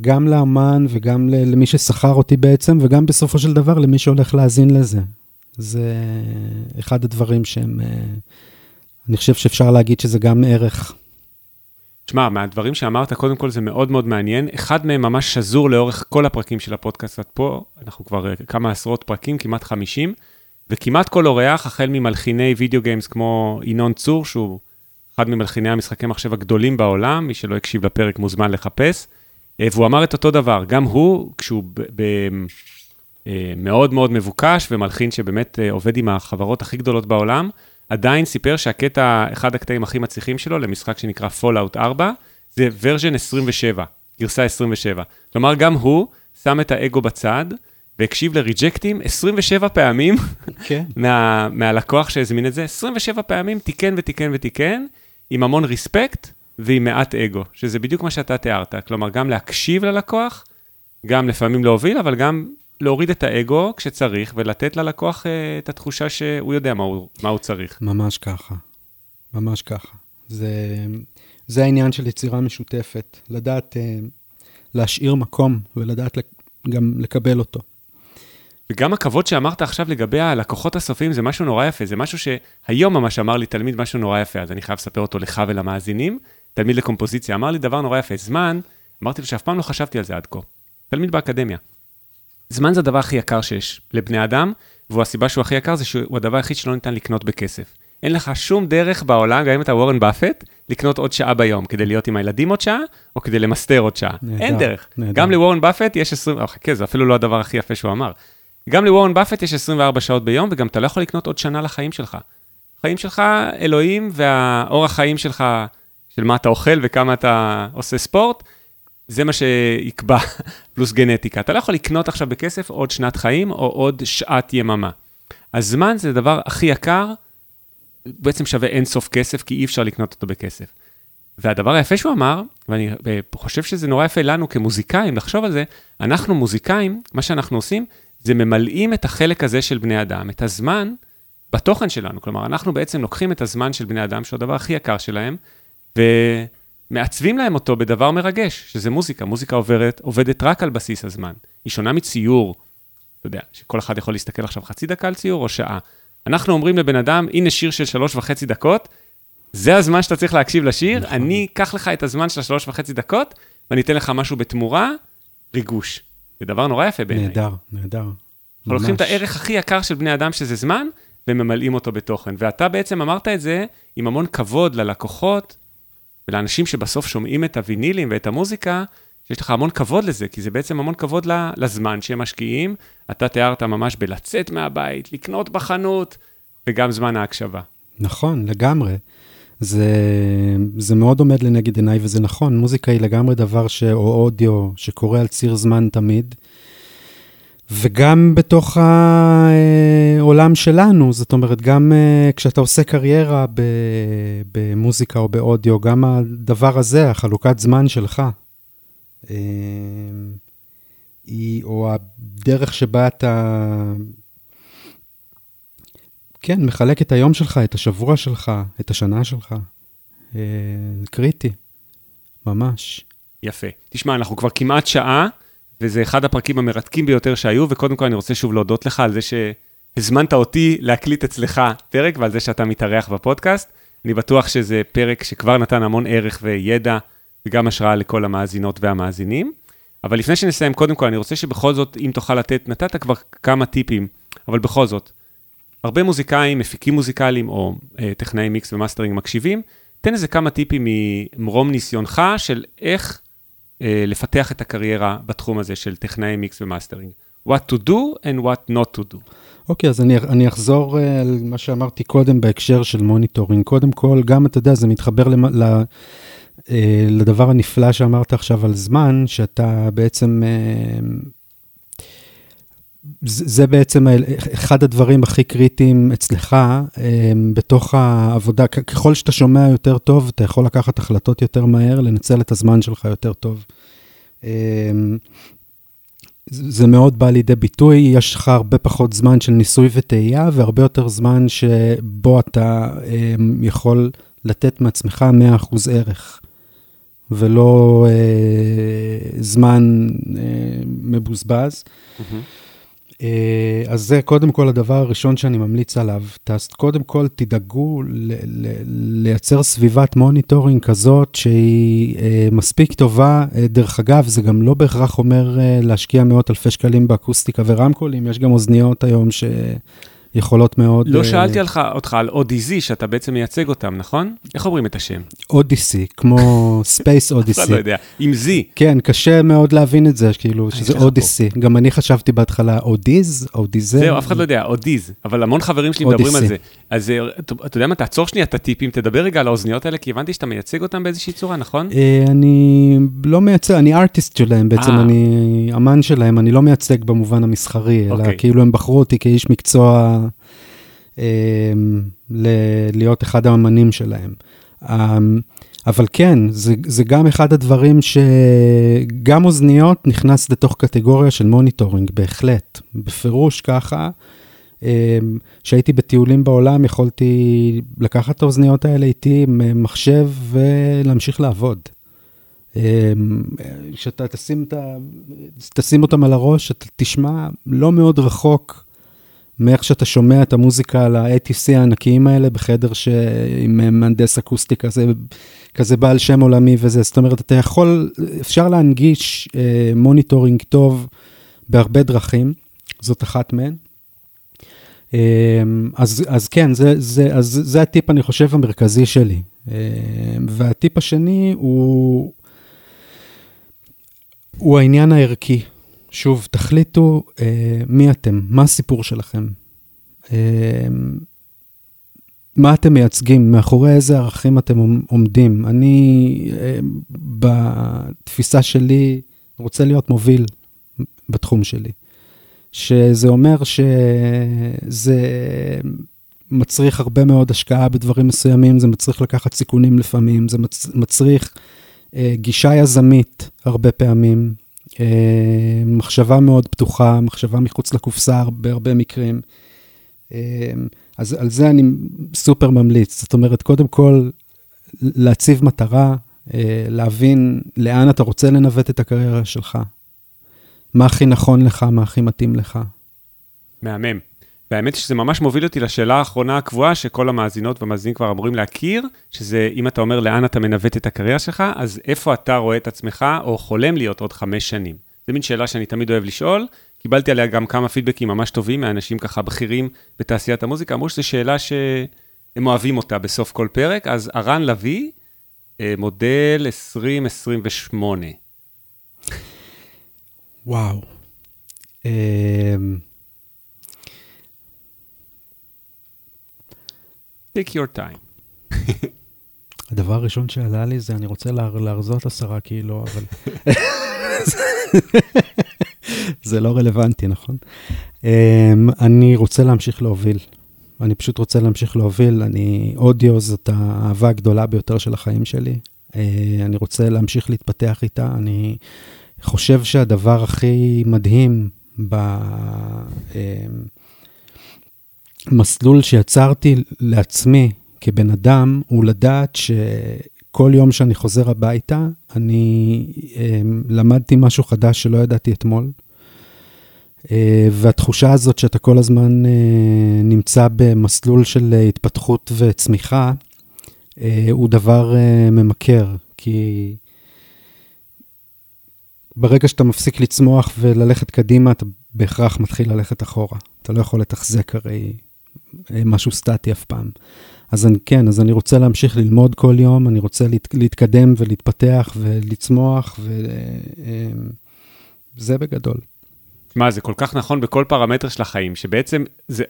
[SPEAKER 1] גם לאמן וגם למי ששכר אותי בעצם, וגם בסופו של דבר למי שהולך להאזין לזה. זה אחד הדברים שהם, אה, אני חושב שאפשר להגיד שזה גם ערך.
[SPEAKER 2] תשמע, מהדברים שאמרת, קודם כל זה מאוד מאוד מעניין. אחד מהם ממש שזור לאורך כל הפרקים של הפודקאסט עד פה, אנחנו כבר כמה עשרות פרקים, כמעט 50. וכמעט כל אורח, החל ממלחיני וידאו גיימס כמו ינון צור, שהוא אחד ממלחיני המשחקי מחשב הגדולים בעולם, מי שלא הקשיב לפרק מוזמן לחפש, אה, והוא אמר את אותו דבר, גם הוא, כשהוא אה, מאוד מאוד מבוקש ומלחין שבאמת אה, עובד עם החברות הכי גדולות בעולם, עדיין סיפר שהקטע, אחד הקטעים הכי מצליחים שלו למשחק שנקרא Fallout 4, זה ורז'ן 27, גרסה 27. כלומר, גם הוא שם את האגו בצד, והקשיב לריג'קטים 27 פעמים כן. מה, מהלקוח שהזמין את זה, 27 פעמים תיקן ותיקן ותיקן, עם המון ריספקט ועם מעט אגו, שזה בדיוק מה שאתה תיארת. כלומר, גם להקשיב ללקוח, גם לפעמים להוביל, אבל גם להוריד את האגו כשצריך, ולתת ללקוח uh, את התחושה שהוא יודע מה הוא, מה הוא צריך.
[SPEAKER 1] ממש ככה, ממש ככה. זה, זה העניין של יצירה משותפת, לדעת uh, להשאיר מקום ולדעת גם לקבל אותו.
[SPEAKER 2] וגם הכבוד שאמרת עכשיו לגבי הלקוחות הסופיים זה משהו נורא יפה, זה משהו שהיום ממש אמר לי תלמיד משהו נורא יפה, אז אני חייב לספר אותו לך ולמאזינים. תלמיד לקומפוזיציה אמר לי דבר נורא יפה, זמן, אמרתי לו שאף פעם לא חשבתי על זה עד כה. תלמיד באקדמיה. זמן זה הדבר הכי יקר שיש לבני אדם, והוא הסיבה שהוא הכי יקר זה שהוא הדבר היחיד שלא ניתן לקנות בכסף. אין לך שום דרך בעולם, גם אם אתה וורן באפט, לקנות עוד שעה ביום, כדי להיות עם הילדים עוד שעה, או כדי למסתר עוד שעה. נהדר, אין דרך. נהדר. גם לוורן באפט יש 20, חכה, כן, זה אפילו לא הדבר הכי יפה שהוא אמר. גם לוורן באפט יש 24 שעות ביום, וגם אתה לא יכול לקנות עוד שנה לחיים שלך. חיים שלך, אלוהים, והאורח חיים שלך, של מה אתה אוכל וכמה אתה עושה ספורט, זה מה שיקבע, פלוס גנטיקה. אתה לא יכול לקנות עכשיו בכסף עוד שנת חיים או עוד שעת יממה. הזמן זה הדבר הכי יקר, בעצם שווה אין סוף כסף, כי אי אפשר לקנות אותו בכסף. והדבר היפה שהוא אמר, ואני חושב שזה נורא יפה לנו כמוזיקאים לחשוב על זה, אנחנו מוזיקאים, מה שאנחנו עושים, זה ממלאים את החלק הזה של בני אדם, את הזמן בתוכן שלנו. כלומר, אנחנו בעצם לוקחים את הזמן של בני אדם, שהוא הדבר הכי יקר שלהם, ומעצבים להם אותו בדבר מרגש, שזה מוזיקה. מוזיקה עוברת, עובדת רק על בסיס הזמן. היא שונה מציור, אתה יודע, שכל אחד יכול להסתכל עכשיו חצי דקה על ציור או שעה. אנחנו אומרים לבן אדם, הנה שיר של שלוש וחצי דקות, זה הזמן שאתה צריך להקשיב לשיר, נכון. אני אקח לך את הזמן של השלוש וחצי דקות, ואני אתן לך משהו בתמורה, ריגוש. זה דבר נורא יפה בעיניי.
[SPEAKER 1] נהדר, נהדר.
[SPEAKER 2] אנחנו לוקחים את הערך הכי יקר של בני אדם, שזה זמן, וממלאים אותו בתוכן. ואתה בעצם אמרת את זה עם המון כבוד ללקוחות ולאנשים שבסוף שומעים את הווינילים ואת המוזיקה, שיש לך המון כבוד לזה, כי זה בעצם המון כבוד לזמן שהם משקיעים. אתה תיארת ממש בלצאת מהבית, לקנות בחנות, וגם זמן ההקשבה.
[SPEAKER 1] נכון, לגמרי. זה, זה מאוד עומד לנגד עיניי, וזה נכון, מוזיקה היא לגמרי דבר ש... או אודיו שקורה על ציר זמן תמיד. וגם בתוך העולם שלנו, זאת אומרת, גם אה, כשאתה עושה קריירה במוזיקה או באודיו, גם הדבר הזה, החלוקת זמן שלך, אה, היא, או הדרך שבה אתה, כן, מחלק את היום שלך, את השבוע שלך, את השנה שלך, אה, קריטי, ממש.
[SPEAKER 2] יפה. תשמע, אנחנו כבר כמעט שעה. וזה אחד הפרקים המרתקים ביותר שהיו, וקודם כל אני רוצה שוב להודות לך על זה שהזמנת אותי להקליט אצלך פרק, ועל זה שאתה מתארח בפודקאסט. אני בטוח שזה פרק שכבר נתן המון ערך וידע, וגם השראה לכל המאזינות והמאזינים. אבל לפני שנסיים, קודם כל, אני רוצה שבכל זאת, אם תוכל לתת, נתת כבר כמה טיפים, אבל בכל זאת, הרבה מוזיקאים, מפיקים מוזיקליים או אה, טכנאי מיקס ומאסטרינג מקשיבים, תן איזה כמה טיפים ממרום ניסיונך של איך לפתח את הקריירה בתחום הזה של טכנאי מיקס ומאסטרינג. What to do and what not to do.
[SPEAKER 1] אוקיי, okay, אז אני, אני אחזור uh, על מה שאמרתי קודם בהקשר של monitoring. קודם כל, גם, אתה יודע, זה מתחבר למ, ל, uh, לדבר הנפלא שאמרת עכשיו על זמן, שאתה בעצם... זה בעצם אחד הדברים הכי קריטיים אצלך בתוך העבודה. ככל שאתה שומע יותר טוב, אתה יכול לקחת החלטות יותר מהר, לנצל את הזמן שלך יותר טוב. זה מאוד בא לידי ביטוי, יש לך הרבה פחות זמן של ניסוי וטעייה, והרבה יותר זמן שבו אתה יכול לתת מעצמך 100% ערך, ולא זמן מבוזבז. Mm-hmm. אה, אז זה קודם כל הדבר הראשון שאני ממליץ עליו. קודם כל תדאגו לייצר סביבת monitoring כזאת שהיא אה, מספיק טובה. אה, דרך אגב, זה גם לא בהכרח אומר להשקיע מאות אלפי שקלים באקוסטיקה ורמקולים, יש גם אוזניות היום ש... יכולות מאוד...
[SPEAKER 2] לא uh... שאלתי עליך, אותך על Audeze, שאתה בעצם מייצג אותם, נכון? איך אומרים את השם?
[SPEAKER 1] אודיסי, כמו Space Odyssey.
[SPEAKER 2] אתה לא יודע, עם Z.
[SPEAKER 1] כן, קשה מאוד להבין את זה, כאילו, שזה אודיסי. גם אני חשבתי בהתחלה אודיז, אודיזה.
[SPEAKER 2] זהו, אף אחד לא יודע, אודיז, אבל המון חברים שלי מדברים על זה. אז אה, אתה יודע מה, תעצור שנייה את הטיפים, תדבר רגע על האוזניות האלה, כי הבנתי שאתה מייצג אותם באיזושהי צורה, נכון?
[SPEAKER 1] אה, אני לא מייצג, אני artist שלהם בעצם, אני אמן שלהם, אני לא מייצג במובן המסחרי, אלא אוקיי. כאילו הם בחרו אותי כאיש מקצוע. אמ, להיות אחד האמנים שלהם. אמ, אבל כן, זה, זה גם אחד הדברים שגם אוזניות נכנס לתוך קטגוריה של monitoring, בהחלט, בפירוש ככה. כשהייתי בטיולים בעולם, יכולתי לקחת את האוזניות האלה איתי עם מחשב ולהמשיך לעבוד. כשאתה תשים, תשים אותם על הראש, אתה תשמע לא מאוד רחוק מאיך שאתה שומע את המוזיקה על ה-ATC הענקיים האלה בחדר ש... עם מהנדס אקוסטי כזה, כזה בעל שם עולמי וזה, זאת אומרת, אתה יכול, אפשר להנגיש אה, monitoring טוב בהרבה דרכים, זאת אחת מהן. אה, אז, אז כן, זה, זה, אז זה הטיפ, אני חושב, המרכזי שלי. אה, והטיפ השני הוא, הוא העניין הערכי. שוב, תחליטו אה, מי אתם, מה הסיפור שלכם, אה, מה אתם מייצגים, מאחורי איזה ערכים אתם עומדים. אני, אה, בתפיסה שלי, רוצה להיות מוביל בתחום שלי. שזה אומר שזה מצריך הרבה מאוד השקעה בדברים מסוימים, זה מצריך לקחת סיכונים לפעמים, זה מצריך אה, גישה יזמית הרבה פעמים, מחשבה מאוד פתוחה, מחשבה מחוץ לקופסה בהרבה מקרים. אה, אז על זה אני סופר ממליץ. זאת אומרת, קודם כל, להציב מטרה, אה, להבין לאן אתה רוצה לנווט את הקריירה שלך. מה הכי נכון לך, מה הכי מתאים לך.
[SPEAKER 2] מהמם. והאמת שזה ממש מוביל אותי לשאלה האחרונה הקבועה, שכל המאזינות והמאזינים כבר אמורים להכיר, שזה אם אתה אומר לאן אתה מנווט את הקריירה שלך, אז איפה אתה רואה את עצמך או חולם להיות עוד חמש שנים? זו מין שאלה שאני תמיד אוהב לשאול. קיבלתי עליה גם כמה פידבקים ממש טובים מאנשים ככה בכירים בתעשיית המוזיקה, אמרו שזו שאלה שהם אוהבים אותה בסוף כל פרק, אז ארן לביא, אה, מודל 2028.
[SPEAKER 1] וואו. אמ,
[SPEAKER 2] take your time.
[SPEAKER 1] הדבר הראשון שעלה לי זה, אני רוצה לה, להרזות עשרה קילו, אבל... זה לא רלוונטי, נכון? Um, אני רוצה להמשיך להוביל. אני פשוט רוצה להמשיך להוביל. אני, אודיו זאת האהבה הגדולה ביותר של החיים שלי. Uh, אני רוצה להמשיך להתפתח איתה. אני חושב שהדבר הכי מדהים במסלול אמ, שיצרתי לעצמי כבן אדם, הוא לדעת שכל יום שאני חוזר הביתה, אני אמ, למדתי משהו חדש שלא ידעתי אתמול. אה, והתחושה הזאת שאתה כל הזמן אה, נמצא במסלול של התפתחות וצמיחה, אה, הוא דבר ממכר, כי ברגע שאתה מפסיק לצמוח וללכת קדימה, אתה בהכרח מתחיל ללכת אחורה. אתה לא יכול לתחזק הרי משהו סטטי אף פעם. אז אני כן, אז אני רוצה להמשיך ללמוד כל יום, אני רוצה להת, להתקדם ולהתפתח ולצמוח, וזה בגדול.
[SPEAKER 2] מה, זה כל כך נכון בכל פרמטר של החיים, שבעצם זה,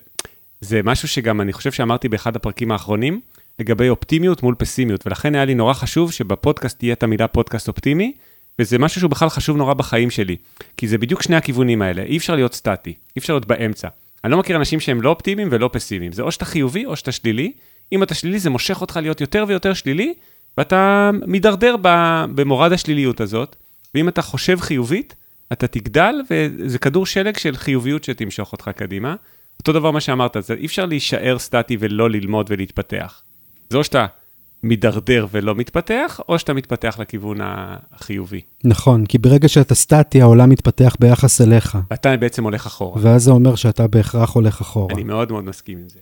[SPEAKER 2] זה משהו שגם אני חושב שאמרתי באחד הפרקים האחרונים, לגבי אופטימיות מול פסימיות, ולכן היה לי נורא חשוב שבפודקאסט תהיה את המילה פודקאסט אופטימי, וזה משהו שהוא בכלל חשוב נורא בחיים שלי, כי זה בדיוק שני הכיוונים האלה, אי אפשר להיות סטטי, אי אפשר להיות באמצע. אני לא מכיר אנשים שהם לא אופטימיים ולא פסימיים, זה או שאתה חיובי או שאתה שלילי, אם אתה שלילי זה מושך אותך להיות יותר ויותר שלילי, ואתה מידרדר במורד השליליות הזאת, ואם אתה חושב חיובית, אתה תגדל, וזה כדור שלג של חיוביות שתמשוך אותך קדימה. אותו דבר מה שאמרת, זה אי אפשר להישאר סטטי ולא ללמוד ולהתפתח. זה או שאתה מידרדר ולא מתפתח, או שאתה מתפתח לכיוון החיובי.
[SPEAKER 1] נכון, כי ברגע שאתה סטטי, העולם מתפתח ביחס אליך.
[SPEAKER 2] ואתה בעצם הולך אחורה.
[SPEAKER 1] ואז זה אומר שאתה בהכרח הולך אחורה.
[SPEAKER 2] אני מאוד מאוד מסכים עם זה.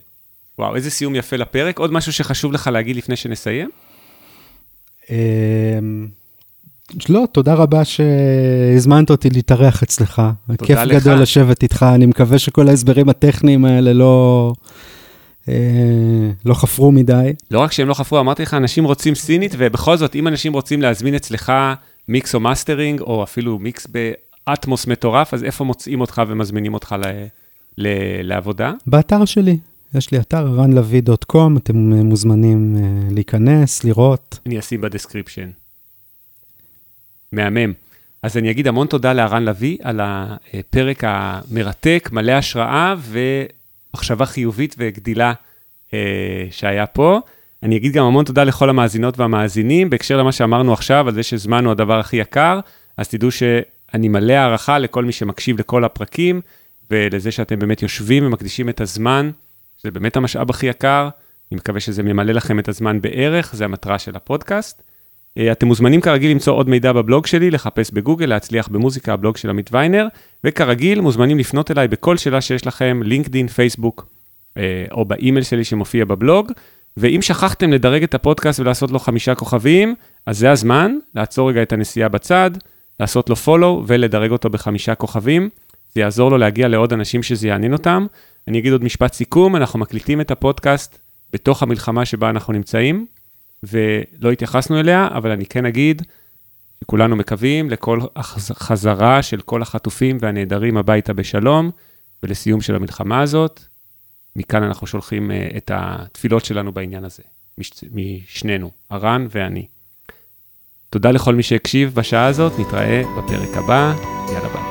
[SPEAKER 2] וואו, איזה סיום יפה לפרק. עוד משהו שחשוב לך להגיד לפני שנסיים?
[SPEAKER 1] אמ, לא, תודה רבה שהזמנת אותי להתארח אצלך. כיף לך. גדול לשבת איתך, אני מקווה שכל ההסברים הטכניים האלה לא... אה, לא חפרו מדי.
[SPEAKER 2] לא רק שהם לא חפרו, אמרתי לך, אנשים רוצים סינית, ובכל זאת, אם אנשים רוצים להזמין אצלך מיקס או מאסטרינג, או אפילו מיקס באטמוס מטורף, אז איפה מוצאים אותך ומזמינים אותך ל, ל, לעבודה?
[SPEAKER 1] באתר שלי. יש לי אתר, ranlavi.com, אתם מוזמנים uh, להיכנס, לראות.
[SPEAKER 2] אני אשים ב description. מהמם. אז אני אגיד המון תודה לרן לביא על הפרק המרתק, מלא השראה ומחשבה חיובית וגדילה אה, שהיה פה. אני אגיד גם המון תודה לכל המאזינות והמאזינים, בהקשר למה שאמרנו עכשיו, על זה שזמן הוא הדבר הכי יקר, אז תדעו שאני מלא הערכה לכל מי שמקשיב לכל הפרקים, ולזה שאתם באמת יושבים ומקדישים את הזמן, זה באמת המשאב הכי יקר. אני מקווה שזה ממלא לכם את הזמן בערך, זה המטרה של הפודקאסט. אה, אתם מוזמנים כרגיל למצוא עוד מידע בבלוג שלי, לחפש בגוגל, להצליח במוזיקה, הבלוג של עמית ויינר, וכרגיל מוזמנים לפנות אליי בכל שאלה שיש לכם, לינקדין, פייסבוק, אה, או באימייל שלי שמופיע בבלוג. ואם שכחתם לדרג את הפודקאסט ולעשות לו חמישה כוכבים, אז זה הזמן לעצור רגע את הנסיעה בצד, לעשות לו follow ולדרג אותו בחמישה כוכבים. זה יעזור לו להגיע לעוד אנשים שזה יעניין אותם. אני אגיד עוד משפט סיכום, אנחנו מקליטים את הפודקאסט בתוך המלחמה שבה אנחנו נמצאים. ולא התייחסנו אליה, אבל אני כן אגיד שכולנו מקווים לכל החזרה של כל החטופים והנעדרים הביתה בשלום, ולסיום של המלחמה הזאת. מכאן אנחנו שולחים uh, את התפילות שלנו בעניין הזה, מש, משנינו, הרן ואני. תודה לכל מי שהקשיב בשעה הזאת, נתראה בפרק הבא, יאללה ביי.